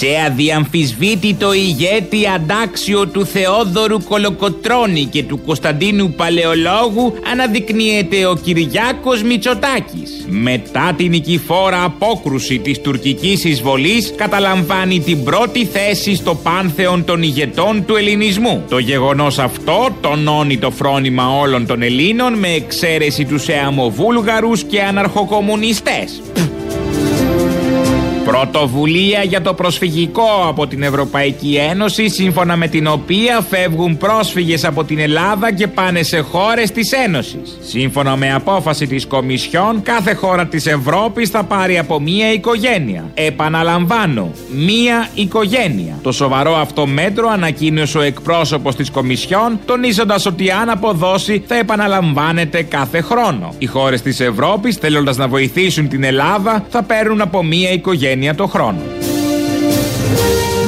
Σε αδιαμφισβήτητο ηγέτη αντάξιο του Θεόδωρου Κολοκοτρώνη και του Κωνσταντίνου Παλαιολόγου αναδεικνύεται ο Κυριάκος Μητσοτάκης. Μετά την νικηφόρα απόκρουση της τουρκικής εισβολής καταλαμβάνει την πρώτη θέση στο πάνθεον των ηγετών του ελληνισμού. Το γεγονός αυτό τονώνει το φρόνημα όλων των Ελλήνων με εξαίρεση τους Εαμοβούλγαρους και αναρχοκομμουνιστές. Πρωτοβουλία για το προσφυγικό από την Ευρωπαϊκή Ένωση σύμφωνα με την οποία φεύγουν πρόσφυγες από την Ελλάδα και πάνε σε χώρες της Ένωσης. Σύμφωνα με απόφαση της Κομισιόν κάθε χώρα της Ευρώπης θα πάρει από μία οικογένεια. Επαναλαμβάνω, μία οικογένεια. Το σοβαρό αυτό μέτρο ανακοίνωσε ο εκπρόσωπος της Κομισιόν τονίζοντας ότι αν αποδώσει θα επαναλαμβάνεται κάθε χρόνο. Οι χώρες της Ευρώπης θέλοντας να βοηθήσουν την Ελλάδα θα παίρνουν από μία οικογένεια το χρόνο.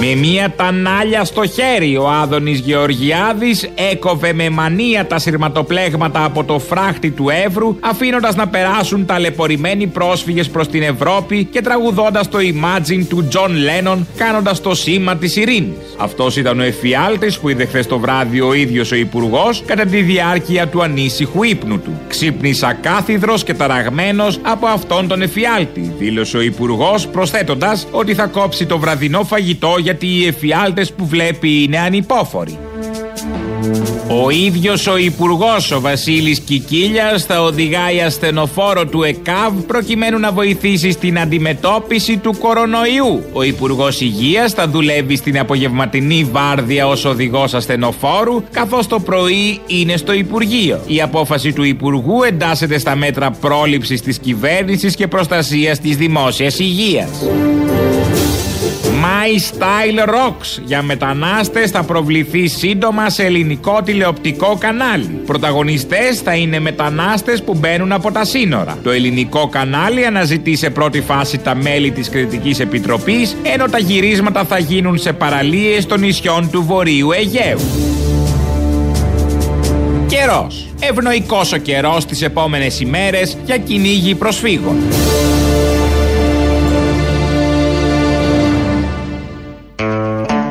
Με μία τανάλια στο χέρι ο Άδωνης Γεωργιάδης έκοβε με μανία τα συρματοπλέγματα από το φράχτη του Εύρου αφήνοντας να περάσουν ταλαιπωρημένοι πρόσφυγες προς την Ευρώπη και τραγουδώντας το Imagine του Τζον Λένον κάνοντας το σήμα της ειρήνης. Αυτός ήταν ο εφιάλτης που είδε χθες το βράδυ ο ίδιος ο υπουργός κατά τη διάρκεια του ανήσυχου ύπνου του. Ξύπνησα κάθιδρος και ταραγμένος από αυτόν τον εφιάλτη, δήλωσε ο υπουργός προσθέτοντας ότι θα κόψει το βραδινό φαγητό γιατί οι εφιάλτες που βλέπει είναι ανυπόφοροι. Ο ίδιος ο Υπουργός ο Βασίλης Κικίλιας θα οδηγάει ασθενοφόρο του ΕΚΑΒ προκειμένου να βοηθήσει στην αντιμετώπιση του κορονοϊού. Ο Υπουργός Υγείας θα δουλεύει στην απογευματινή βάρδια ως οδηγός ασθενοφόρου καθώς το πρωί είναι στο Υπουργείο. Η απόφαση του Υπουργού εντάσσεται στα μέτρα πρόληψης της κυβέρνησης και προστασίας της δημόσιας υγείας. My Style Rocks για μετανάστες θα προβληθεί σύντομα σε ελληνικό τηλεοπτικό κανάλι. Πρωταγωνιστές θα είναι μετανάστες που μπαίνουν από τα σύνορα. Το ελληνικό κανάλι αναζητεί σε πρώτη φάση τα μέλη της κριτικής επιτροπής, ενώ τα γυρίσματα θα γίνουν σε παραλίες των νησιών του Βορείου Αιγαίου. Καιρός. Ευνοϊκός ο καιρός τις επόμενες ημέρες για κυνήγι προσφύγων.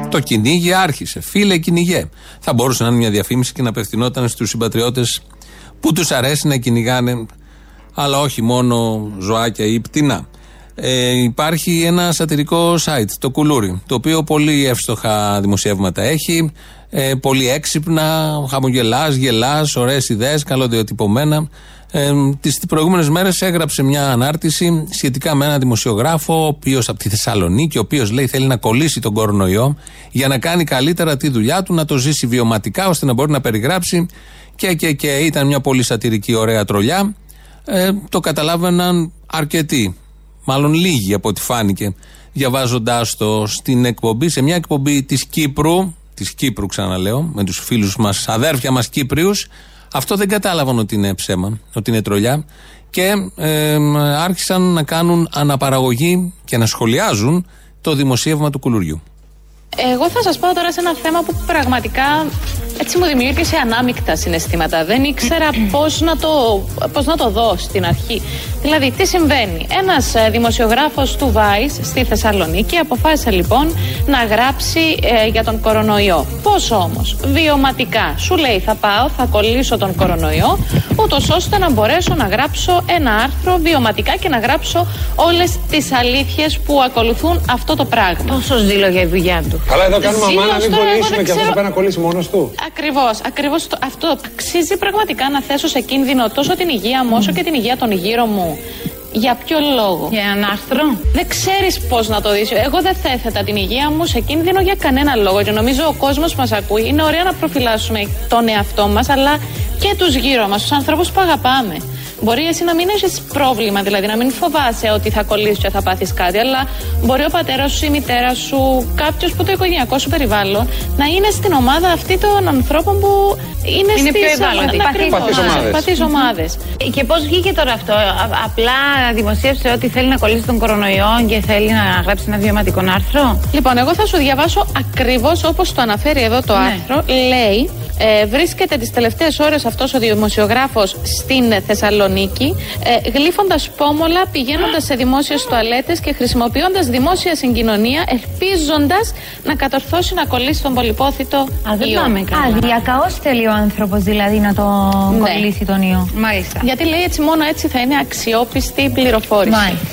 Το κυνήγι άρχισε. Φίλε, κυνηγέ. Θα μπορούσε να είναι μια διαφήμιση και να απευθυνόταν στους συμπατριώτες που τους αρέσει να κυνηγάνε, αλλά όχι μόνο ζωάκια ή πτηνά. Ε, υπάρχει ένα σατυρικό site, το Κουλούρι, το οποίο πολύ εύστοχα δημοσιεύματα έχει, ε, πολύ έξυπνα, χαμογελάς, γελάς, ωραίες ιδέες, καλοδιοτυπωμένα. Ε, τις προηγούμενες μέρες έγραψε μια ανάρτηση σχετικά με ένα δημοσιογράφο ο οποίος από τη Θεσσαλονίκη ο οποίος λέει θέλει να κολλήσει τον κορονοϊό για να κάνει καλύτερα τη δουλειά του να το ζήσει βιωματικά ώστε να μπορεί να περιγράψει. Και, και, και ήταν μια πολύ σατυρική ωραία τρολιά. Ε, το καταλάβαιναν αρκετοί μάλλον λίγοι από ό,τι φάνηκε διαβάζοντάς το στην εκπομπή σε μια εκπομπή της Κύπρου της Κύπρου ξαναλέω με τους φίλους μας αδέρφια μας Κύπριους αυτό δεν κατάλαβαν ότι είναι ψέμα, ότι είναι τρολιά και ε, άρχισαν να κάνουν αναπαραγωγή και να σχολιάζουν το δημοσίευμα του κουλουριού. Εγώ θα σας πω τώρα σε ένα θέμα που πραγματικά έτσι μου δημιούργησε ανάμεικτα συναισθήματα. Δεν ήξερα πώς να το, πώς να το δω στην αρχή. Δηλαδή, τι συμβαίνει; Ένας ε, δημοσιογράφος του Vice στη Θεσσαλονίκη αποφάσισε λοιπόν να γράψει ε, για τον κορονοϊό. Πώς όμως; Βιωματικά. Σου λέει θα πάω, θα κολλήσω τον κορονοϊό, ούτως ώστε να μπορέσω να γράψω ένα άρθρο βιωματικά και να γράψω όλες τις αλήθειες που ακολουθούν αυτό το πράγμα. Πόσο ζήλο για η δουλειά του. Καλά, εδώ κάνουμε Ζήλος αμάνα να μην τώρα, εγώ κολλήσουμε δεν και αυτό ξέρω. θα πάει να κολλήσει μόνος του. Ακριβώς, ακριβώς αυτό. Αξίζει πραγματικά να θέσω σε κίνδυνο τόσο την υγεία μου όσο και την υγεία των γύρω μου. Για ποιο λόγο; Για ένα άρθρο. Δεν ξέρεις πώς να το δεις. Εγώ δεν θα έθετα την υγεία μου σε κίνδυνο για κανένα λόγο. Και νομίζω ο κόσμος που μας ακούει είναι ωραία να προφυλάσσουμε τον εαυτό μας, αλλά και τους γύρω μας, τους ανθρώπους που αγαπάμε. Μπορεί εσύ να μην έχεις πρόβλημα, δηλαδή να μην φοβάσαι ότι θα κολλήσεις και θα πάθεις κάτι, αλλά μπορεί ο πατέρας σου, η μητέρα σου, κάποιος που το οικογενειακό σου περιβάλλον να είναι στην ομάδα αυτή των ανθρώπων που είναι, Είναι στις πιο ευάλωτοι. Ναι, Παθείς ακριβώς. ομάδες. Παθείς ομάδες. Και πώς βγήκε τώρα αυτό, Α- απλά δημοσίευσε ότι θέλει να κολλήσει τον κορονοϊό και θέλει να γράψει ένα βιωματικό άρθρο; Λοιπόν, εγώ θα σου διαβάσω ακριβώς όπως το αναφέρει εδώ το άρθρο. Λέει Ε, βρίσκεται τις τελευταίες ώρες αυτός ο δημοσιογράφος στην Θεσσαλονίκη, ε, γλύφοντας πόμολα, πηγαίνοντας σε δημόσιες τουαλέτες και χρησιμοποιώντας δημόσια συγκοινωνία, ελπίζοντας να κατορθώσει να κολλήσει τον πολυπόθητο Α, δεν ιό. πάμε καλά. Α, διακαώ θέλει ο άνθρωπος δηλαδή να το Ναι. κολλήσει τον ιό. Μάλιστα. Γιατί λέει έτσι μόνο έτσι θα είναι αξιόπιστη πληροφόρηση. Μάλιστα.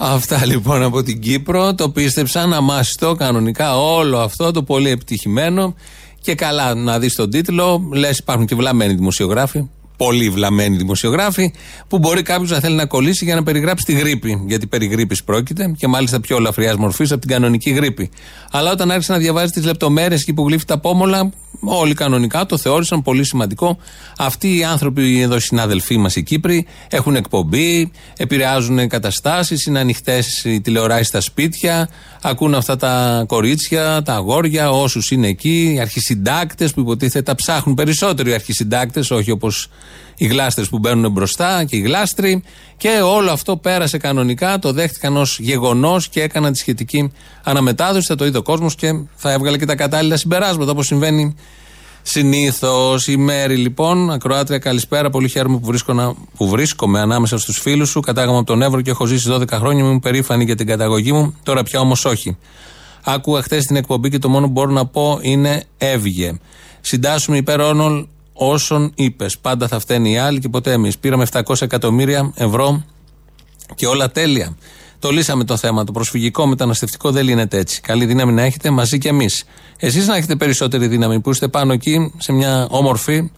Αυτά λοιπόν από την Κύπρο. Το πίστεψαν αμάσιτο κανονικά όλο αυτό το πολύ επιτυχημένο. Και καλά να δεις τον τίτλο, λες υπάρχουν και βλαμμένοι δημοσιογράφοι. Πολύ βλαμμένοι δημοσιογράφοι, που μπορεί κάποιος να θέλει να κολλήσει για να περιγράψει τη γρήπη. Γιατί περί γρήπης πρόκειται και μάλιστα πιο ελαφριά μορφής από την κανονική γρήπη. Αλλά όταν άρχισε να διαβάζει τις λεπτομέρειες και που γλύφει τα πόμολα, όλοι κανονικά το θεώρησαν πολύ σημαντικό. Αυτοί οι άνθρωποι, εδώ οι συνάδελφοί μας οι Κύπροι, έχουν εκπομπή, επηρεάζουν καταστάσεις, είναι ανοιχτές οι τηλεοράσεις στα σπίτια, ακούν αυτά τα κορίτσια, τα αγόρια, όσους είναι εκεί, οι αρχισυντάκτες που υποτίθεται τα ψάχνουν περισσότερο οι αρχισυντάκτες, όχι όπως οι γλάστρες που μπαίνουν μπροστά και οι γλάστροι. Και όλο αυτό πέρασε κανονικά, το δέχτηκαν ως γεγονός και έκαναν τη σχετική αναμετάδοση. Θα το είδε ο κόσμος και θα έβγαλε και τα κατάλληλα συμπεράσματα όπως συμβαίνει συνήθως. Η Μέρη λοιπόν, ακροάτρια, καλησπέρα. Πολύ χαίρομαι που, βρίσκω να- που βρίσκομαι ανάμεσα στους φίλους σου. Κατάγαμε από τον Εύρο και έχω ζήσει 12 χρόνια. Είμαι περήφανη για την καταγωγή μου. Τώρα πια όμως όχι. Άκουγα χθες την εκπομπή και το μόνο που μπορώ να πω είναι έβγε. Συντάσσουμε υπέρ όλων όσων είπες. Πάντα θα φταίνει οι άλλοι και ποτέ εμείς. Πήραμε 700 εκατομμύρια ευρώ και όλα τέλεια. Το λύσαμε το θέμα. Το προσφυγικό μεταναστευτικό δεν λύνεται έτσι. Καλή δύναμη να έχετε μαζί και εμείς. Εσείς να έχετε περισσότερη δύναμη που είστε πάνω εκεί σε μια όμορφη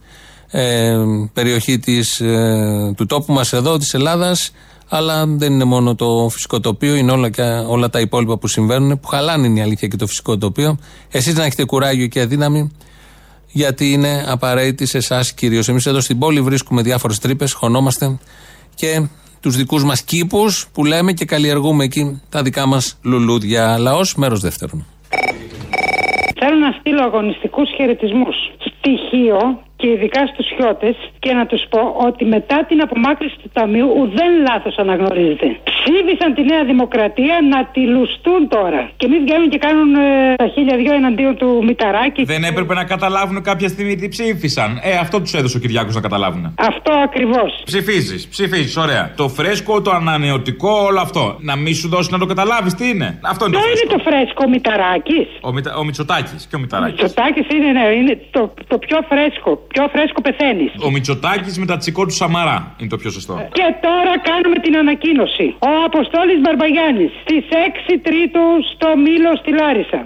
ε, περιοχή της, ε, του τόπου μας εδώ, της Ελλάδας. Αλλά δεν είναι μόνο το φυσικό τοπίο, είναι όλα, και, όλα τα υπόλοιπα που συμβαίνουν, που χαλάνε είναι η αλήθεια και το φυσικό τοπίο. Εσείς να έχετε κουράγιο και δύναμη, γιατί είναι απαραίτητη σε εσάς κυρίως. Εμείς εδώ στην πόλη βρίσκουμε διάφορες τρύπες, χωνόμαστε και τους δικούς μας κήπους που λέμε και καλλιεργούμε εκεί τα δικά μας λουλούδια. Λαός, μέρος δεύτερον. Θέλω να στείλω αγωνιστικούς χαιρετισμούς. Στοιχείο και ειδικά στους χιώτες και να τους πω ότι μετά την απομάκρυση του Ταμείου ουδέν λάθος αναγνωρίζεται. Ψήφισαν τη Νέα Δημοκρατία να τη λουστούν τώρα. Και μην βγαίνουν και κάνουν ε, τα χίλια δυο εναντίον του Μηταράκη. Δεν έπρεπε να καταλάβουν κάποια στιγμή τι ψήφισαν. Ε, αυτό τους έδωσε ο Κυριάκος να καταλάβουν. Αυτό ακριβώς. Ψηφίζεις, ψηφίζεις, ωραία. Το φρέσκο, το ανανεωτικό, όλο αυτό. Να μην σου δώσει να το καταλάβεις τι είναι. Αυτό είναι Ποιο το είναι φρέσκο. το φρέσκο, Μηταράκης. Ο, Μητα... ο Μητσοτάκης και ο Μηταράκης. Μητσοτάκης είναι, ναι, είναι το, το πιο φρέσκο. Πιο φρέσκο πεθαίνεις. Ο Μητσοτάκης με τα τσικό του Σαμαρά είναι το πιο σωστό. Και τώρα κάνουμε την ανακοίνωση. Ο Αποστόλης Μπαρμπαγιάννης στις 6 Τρίτου στο Μήλο στη Λάρισα.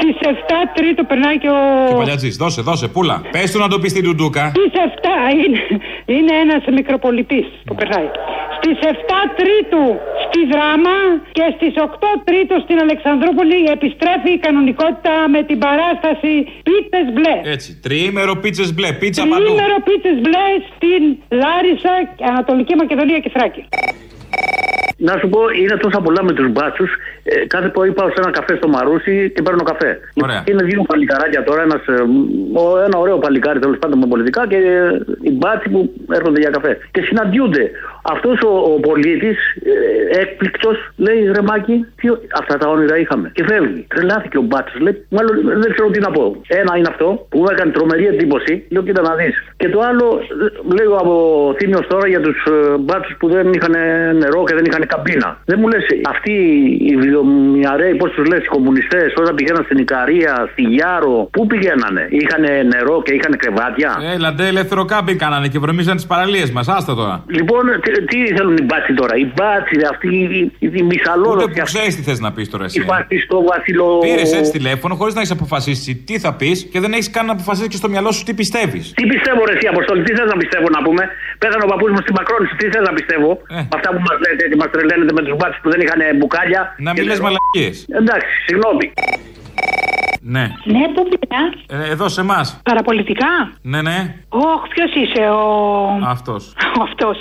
Στις 7 Τρίτου περνάει και ο... Και παλιατζής, δώσε, δώσε, πούλα. Πες του να το πεις στην Ντουντούκα. Στις 7 είναι, είναι ένας μικροπολιτής που περνάει. Στις 7 Τρίτου στη Δράμα και στις 8 Τρίτου στην Αλεξανδρούπολη επιστρέφει η κανονικότητα με την παράσταση Πίτες Μπλε. Έτσι. Τριήμερο πίτσες μπλε, πίτσα παντού. Τρίμερο πίτσες μπλε στην Λάρισα, Ανατολική Μακεδονία και Θράκη. Να σου πω, είναι τόσα πολλά με τους μπάτσους. Ε, κάθε πρωί πάω σε ένα καφέ στο Μαρούσι και παίρνω καφέ. Ωραία. Είναι δύο παλικαράκια τώρα, ένας, ε, ο- ένα ωραίο παλικάρι τέλος πάντων με πολιτικά και ε, οι μπάτσοι που έρχονται για καφέ. Και συναντιούνται. Αυτός ο, ο πολίτης, ε, έκπληκτος, λέει ρε Μάκη, ποιο... αυτά τα όνειρα είχαμε. Και φεύγει. Τρελάθηκε ο μπάτσος. Λέει, μάλλον δεν ξέρω τι να πω. Ένα είναι αυτό που μου έκανε τρομερή εντύπωση. Λέω, κοίτα να δεις. Και το άλλο, ε, λέω από θύμιο τώρα για τους μπάτσους που δεν είχαν νερό και δεν είχαν καμπίνα. Δεν μου λες, αυτοί οι βιομηαρέοι, πώς τους λες, οι κομμουνιστές, όταν πηγαίναν στην Ικαρία, στη Γιάρο, πού πηγαίνανε; Είχαν νερό και είχαν κρεβάτια; Έλα, ντε, ελεύθερο κάμπινγκ κάνανε και βρωμίζαν τις παραλίες μας. Άστα τώρα. Λοιπόν, τι, τι θέλουν οι μπάτσοι τώρα. Οι μπάτσοι, αυτοί οι, οι, οι μισαλόδοξοι. Ούτε που ξέρεις τι θες να πεις τώρα εσύ. Οι φασιστό βασιλό. Πήρες έτσι τηλέφωνο χωρίς να έχεις αποφασίσει τι θα πεις και δεν έχεις καν να αποφασίσεις και στο μυαλό σου τι πιστεύεις. Τι πιστεύω, ρε, εσύ, Αποστολή, τι θες να πιστεύω να πούμε; Πέθανε ο παππούς μου στην Μακρόνηση, τι θες να πιστεύω; Ε. Αυτά που μας λέτε, ότι μας τρελαίνετε με τους μπάτσους που δεν είχαν μπουκάλια. Να μην λες μαλακίες. Εντάξει, συγγνώμη. Ναι. Ναι, πού πειρά. Ε, εδώ σε εμάς. Παραπολιτικά; Ναι, ναι. Όχ, ποιος είσαι, ο. Αυτός. <laughs> Αυτός.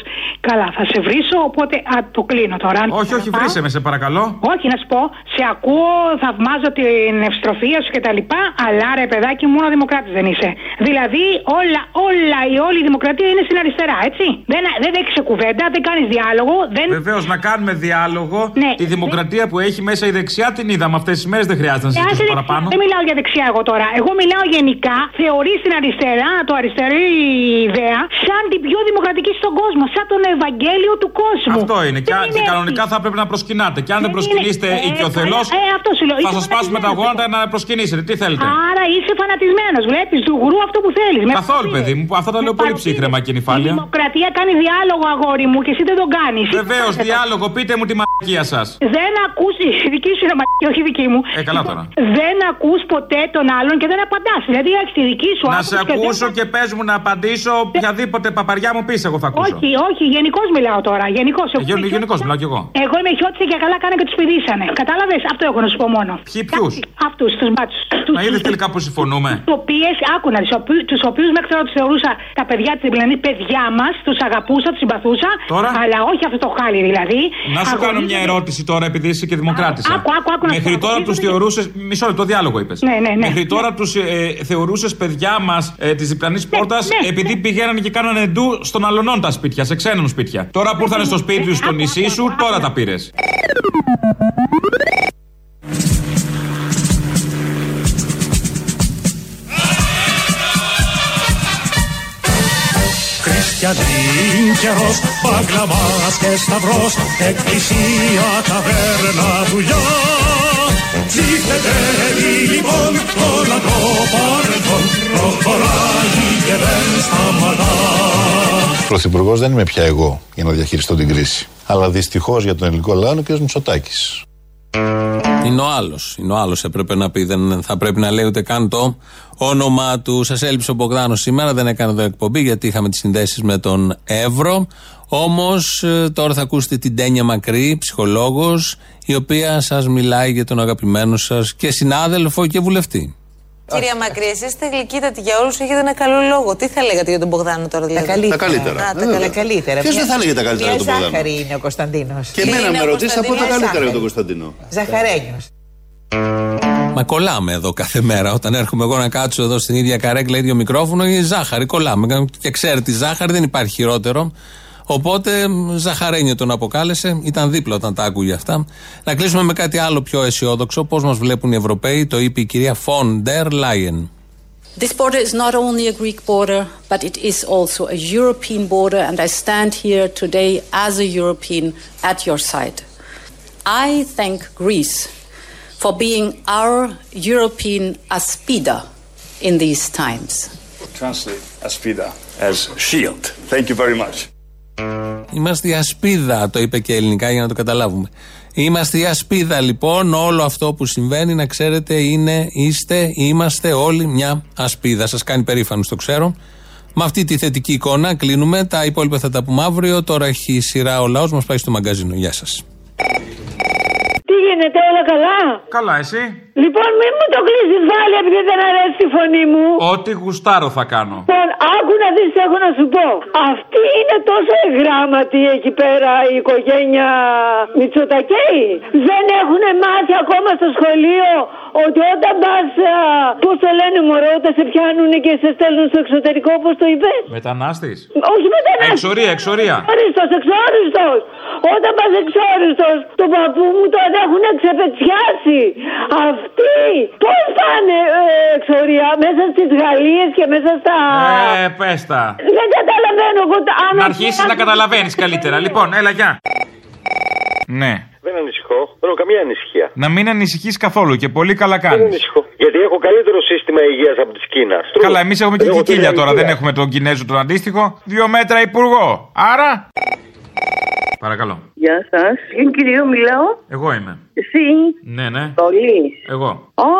Καλά, θα σε βρίσω, οπότε. Α, το κλείνω τώρα. αν Όχι, όχι, πάω. βρήσε με, σε παρακαλώ. Όχι, να σου πω, σε ακούω, θαυμάζω την ευστροφία σου κτλ. Αλλά ρε παιδάκι μου, μόνο δημοκράτης δεν είσαι. Δηλαδή, όλα, όλα, η όλη η δημοκρατία είναι στην αριστερά, έτσι. Δεν, δεν δέχεσαι κουβέντα, δεν κάνεις διάλογο, δεν. Βεβαίως να κάνουμε διάλογο. Ναι. Τη δημοκρατία που έχει μέσα η δεξιά την είδαμε αυτές τις μέρες, δεν χρειάζεται να Ε, άσε συζητήσουμε δεξιά, παραπάνω. Δεν μιλάω μιλάω για δεξιά εγώ τώρα. Εγώ μιλάω γενικά. Θεωρεί την αριστερά, το αριστερή ιδέα, σαν την πιο δημοκρατική στον κόσμο. Σαν τον Ευαγγέλιο του κόσμου. Αυτό είναι. Και, Δεν και κανονικά θα πρέπει να προσκυνάτε. Και αν δεν είναι- προσκυνήσετε ε, οικειοθελώς, ε, αυτό σου λέω. θα Είσαι σας σπάσουμε τα γόνατα να προσκυνήσετε. Τι θέλετε; Άρα είσαι φανατισμένος. Βλέπεις του γουρού αυτό που θέλεις. Καθόλου, παιδί μου. Αυτά τα λέω πολύ ψύχρεμα και Η νυφάλια. δημοκρατία κάνει διάλογο, αγόρι μου, και εσύ δεν τον κάνεις. Βεβαίως, διάλογο. Πείτε μου τη μαλακία σας. Δεν ακούσει. Δική σου είναι μαλακή, όχι δική μου. Ε, καλά τώρα. Δεν ακούς ποτέ τον άλλον και δεν απαντάς. Δηλαδή έχεις τη δική σου Να άποψη σε και δεν- ακούσω και πες μου να απαντήσω οποιαδήποτε παπαριά μου πεις, εγώ θα ακούσω. Όχι, όχι, γενικώς μιλάω τώρα. Γενικώς. Γενικώς μιλάω κι εγώ. Εγώ είμαι χιώτησα και καλά κάνα και τους πηδήσανε. Κατάλαβες, αυτό έχω να σου πω μόνο. Ποιοι ποιους; Αυτούς, τους μπάτσους. Να είδες τελικά που συμφωνούμε. Τους οποίε, άκου να δεις, τους οποίους μέχρι τώρα τους θεωρούσα τα παιδιά τη δηλαδή παιδιά μας, τους αγαπούσα, τους συμπαθούσα. Τώρα; Αλλά όχι αυτό το χάλι δηλαδή. Να σου κάνω μια ερώτηση τώρα, επειδή είσαι και δημοκράτησα. Άκου, άκου, άκου να Μέχρι σου πω. τώρα τους θεωρούσες. Μισό λεπτό διάλογο είπες. Ναι, ναι, ναι. Μέχρι τώρα τους ε, θεωρούσες παιδιά μας ε, της διπλανής πόρτας ναι, επειδή πηγαίνανε και κάνανε ντου στον αλωνών τα σπίτια, σε ξένων σπίτια. Τώρα που ήρθαν στο σπίτι τους, στο νησί σου, τώρα τα πήρες. Χριστιανή καιρός, μπαγκλαμάς και σταυρός, εκκλησία, ταβέρνα, δουλειά. Ψήφετε λοιπόν όλα το παρελθόν, προχωράει και δεν σταματά. Πρωθυπουργός δεν είμαι πια εγώ για να διαχειριστώ την κρίση. Αλλά δυστυχώς για τον ελληνικό λαό είναι ο κ. Μητσοτάκης. Είναι ο άλλος. Είναι ο άλλος. Έπρεπε να πει. Δεν θα πρέπει να λέει ούτε καν το όνομά του. Σας έλειψε ο Μπογδάνος σήμερα. Δεν έκανε εδώ εκπομπή γιατί είχαμε τις συνδέσεις με τον Εύρο. Όμως τώρα θα ακούσετε την Τένια Μακρύ, ψυχολόγος, η οποία σας μιλάει για τον αγαπημένο σας και συνάδελφο και βουλευτή. Κυρία Μακρύ, εσείς είστε γλυκύτατοι για όλους, έχετε ένα καλό λόγο. Τι θα λέγατε για τον Μπογδάνο τώρα, δηλαδή; καλύτερα. Τα καλύτερα. Α, τα Βέβαια. καλά- καλύτερα. Ποιος Μια- δεν θα έλεγε τα καλύτερα Μια για τον Μπογδάνο; ζάχαρη είναι ο Κωνσταντίνος. Και εμένα με ρωτήσει, θα πω τα καλύτερα για τον Κωνσταντινό. Ζαχαρένιος. Μα κολλάμε εδώ κάθε μέρα. Όταν έρχομαι εγώ να κάτσω εδώ στην ίδια καρέκλα, ίδιο μικρόφωνο, η ζάχαρη κολλάμε. Και ξέρετε, η ζάχαρη δεν υπάρχει χειρότερο. Οπότε μ, Ζαχαρένιο τον αποκάλεσε, ήταν δίπλα όταν τα άκουγε αυτά. Να κλείσουμε με κάτι άλλο πιο αισιόδοξο. Πώ μα βλέπουν οι Ευρωπαίοι, το είπε η κυρία Φον Ντερ Λάιεν. This border is not only a Greek border, but it is also a European border, and I stand here today as a European at your side. I thank Greece for being our European aspida in these times. Translate Aspida as shield. Thank you very much. Είμαστε η ασπίδα, το είπε και ελληνικά για να το καταλάβουμε. Είμαστε η ασπίδα λοιπόν, όλο αυτό που συμβαίνει να ξέρετε είναι, είστε, είμαστε όλοι μια ασπίδα. Σας κάνει περήφανος, το ξέρω. Με αυτή τη θετική εικόνα κλείνουμε. Τα υπόλοιπα θα τα πούμε αύριο. Τώρα έχει σειρά ο λαός μας πάει στο μαγκαζίνο. Γεια σας. Τι γίνεται, όλα καλά. Καλά, εσύ. Λοιπόν, μην μου το κλείσεις πάλι επειδή δεν αρέσει η φωνή μου. Ό,τι γουστάρω θα κάνω. Λοιπόν, άκου να δεις τι έχω να σου πω. Αυτή είναι τόσο εγγράμματη εκεί πέρα η οικογένεια Μητσοτακέη. Δεν έχουν μάθει ακόμα στο σχολείο ότι όταν πας, α, πώς το λένε μωρό, όταν σε πιάνουν και σε στέλνουν στο εξωτερικό, πώς το είπες; Μετανάστης. Όχι μετανάστης. Εξορία, εξορία. Εξόριστος, εξόριστος. Όταν πας εξόριστος, τον παππού μου τον έχουν ξεπετσιάσει. Αυτοί πώς πάνε ε, εξορία, μέσα στις Γαλλίες και μέσα στα... Ε, πες τα. Δεν καταλαβαίνω εγώ. τα- άμα Να αρχίσεις να καταλαβαίνεις καλύτερα. Λοιπόν, έλα, γεια. Ναι. Δεν ανησυχώ. Δεν έχω καμία ανησυχία. Να μην ανησυχείς καθόλου και πολύ καλά Δεν κάνεις. ανησυχώ. Γιατί έχω καλύτερο σύστημα υγείας από της Κίνας. Καλά, εμείς έχουμε και κικίλια τώρα, δεν έχουμε τον Κινέζο τον αντίστοιχο. Δύο μέτρα υπουργό. Άρα. Παρακαλώ. Γεια σας. Ποιον κυρίο μιλάω, Εγώ είμαι. Εσύ. Ναι, ναι. Πολύ. Εγώ. Ω,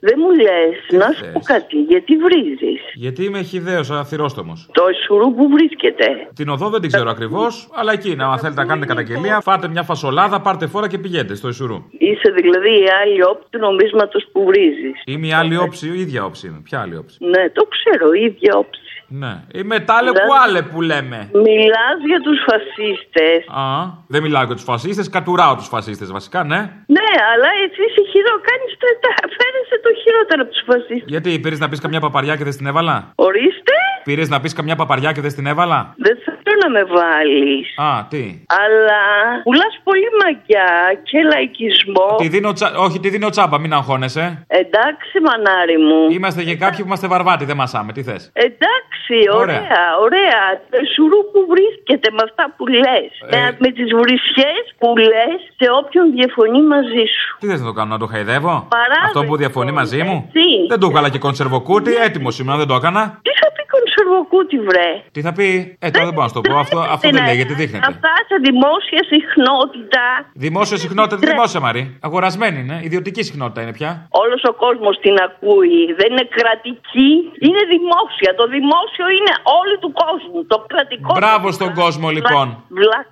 δεν μου λες. Να σου πω κάτι, γιατί βρίζεις; Γιατί είμαι χιδαίο αθυρόστομος. Το σουρού που βρίσκεται. Την οδό δεν την ξέρω ακριβώς, αλλά εκεί είναι. Αν θέλετε να κάνετε καταγγελία, φάτε μια φασολάδα, πάρτε φόρα και πηγαίνετε στο Ισουρού. Είσαι δηλαδή η άλλη όπτη του νομίσματος που βρίζεις. Είμαι η άλλη όψη, η ίδια όψη είμαι. Ποια άλλη όψη. Ναι, το ξέρω, η ίδια όψη. Ναι. Είμαι τάλε Δηλαδή- που άλλε που λέμε. Μιλάς για τους φασίστες. Α, δεν μιλάω για τους φασίστες, κατουράω τους φασίστες βασικά, ναι. Ναι, αλλά εσύ είσαι χειρό, κάνεις τρετά. Φέρεσαι το χειρότερο από τους φασίστες. Γιατί πήρες να πεις καμιά παπαριά και δεν την έβαλα; Ορίστε. Πήρες να πεις καμιά παπαριά και δεν την έβαλα; Δεν θα αυτό να με βάλεις. Α, τι; Αλλά πουλάς πολύ μαγιά και λαϊκισμό. Τη δίνω τσα... Όχι, τη δίνω τσάπα, μην αγχώνεσαι. Εντάξει, μανάρι μου. Είμαστε και κάποιοι που είμαστε βαρβάτοι, δεν μασάμε. Τι θες; Εντάξει, Ωραία. ωραία, ωραία. Το σουρού που βρίσκεται με αυτά που λες. Ε. Με, με τις βρισιές που λες σε όποιον διαφωνεί μαζί σου. Τι θες να το κάνω, να το χαϊδεύω; Παράδειγμα, Αυτό που διαφωνεί μαζί μου; εσύ. Δεν το έβγαλα και κονσερβοκούτι, έτοιμος σήμερα, δεν το έκανα. Τι θα πει κονσερβοκούτι, βρε. Τι θα πει, Ε, τώρα δεν μπορώ να σου το πω. Αυτό, αυτό δεν Να- λέγεται, δείχνεται. Αυτά σε δημόσια συχνότητα. Δημόσια συχνότητα, τι δημόσια Μαρή; Αγορασμένη είναι, ιδιωτική συχνότητα είναι πια. Όλος ο κόσμος την ακούει. Δεν είναι κρατική, είναι δημόσια. Το δημόσιο είναι όλου του κόσμου. Το κρατικό. Μπράβο στον κόσμο λοιπόν. Βλάξ.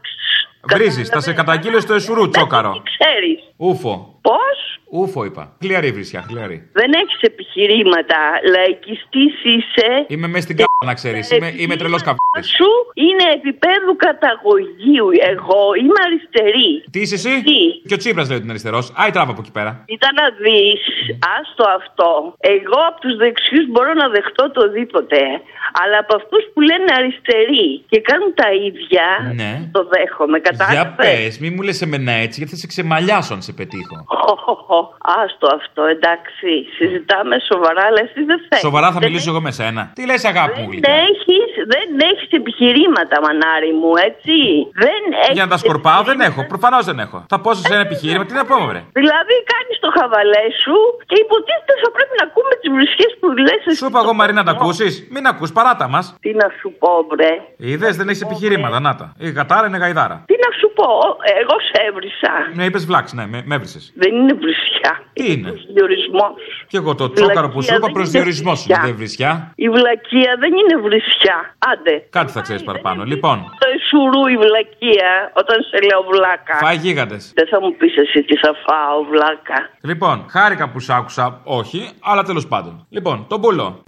Βρίζεις, θα σε καταγγείλω στο εσουρού, τσόκαρο. Ξέρεις. Ούφο. Πώς; Ούφο είπα. Χλιαρή βρισιά, χλιαρή. δεν έχεις επιχειρήματα. Λαϊκιστής είσαι. Είμαι μέσα στην κάπα να ξέρεις. Είμαι, είμαι τρελός καπνί. Σου είναι επίπεδου καταγωγίου. Εγώ είμαι αριστερή. Τι είσαι εσύ; Και ο Τσίπρας λέει ότι είναι αριστερός. Άι τράβα από εκεί πέρα. Ήταν να δεις, άστο αυτό. Εγώ από τους δεξιούς μπορώ να δεχτώ το οτιδήποτε. Αλλά από αυτούς που λένε αριστεροί και κάνουν τα ίδια, Ναι. το δέχομαι. Για Κατάλαβες; πες, μη μου λες εμένα έτσι, γιατί θα σε ξεμαλιάσω αν σε πετύχω. Άστο αυτό, εντάξει. Συζητάμε σοβαρά, αλλά εσύ δεν θέλει. Σοβαρά θα μιλήσω εγώ με σένα. Τι λες, αγάπη μου, Δεν γλυκά. έχεις, δεν έχεις επιχειρήματα, μανάρι μου, έτσι. Δεν έχεις Για να τα σκορπάω δεν έχω. Προφανώς δεν έχω. Θα πω σε ένα επιχείρημα, τι να πω, βρε; Δηλαδή κάνεις το χαβαλέ σου και υποτίθεται θα πρέπει να ακούμε τις βρισχέ που λες. Σου είπα εγώ Μαρή να τα ακούσεις. Μην ακούς, παράτα μας. Τι να σου πω, μπρε. Είδες, δεν έχεις επιχειρήματα, να τα. Η γατάρα είναι γαϊδάρα. Τι να σου πω, εγώ σε έβρισα. Με είπες βλάξ, ναι, με, με έβρισες. Δεν είναι βρισιά. Τι είναι. Διορισμό. Και εγώ το τσόκαρο που σου είπα δεν προσδιορισμός είναι σου είναι βρισιά. δεν βρισιά. Η βλακεία δεν είναι βρισιά. Άντε. Κάτι θα ξέρεις παραπάνω. Λοιπόν, Το εσουρού η βλακεία όταν σε λέω βλάκα. φάει γίγαντες. Δεν θα μου πεις εσύ τι θα φάω, βλάκα. Λοιπόν, χάρηκα που σ' άκουσα, όχι, αλλά τέλος πάντων. Λοιπόν, τον πουλό.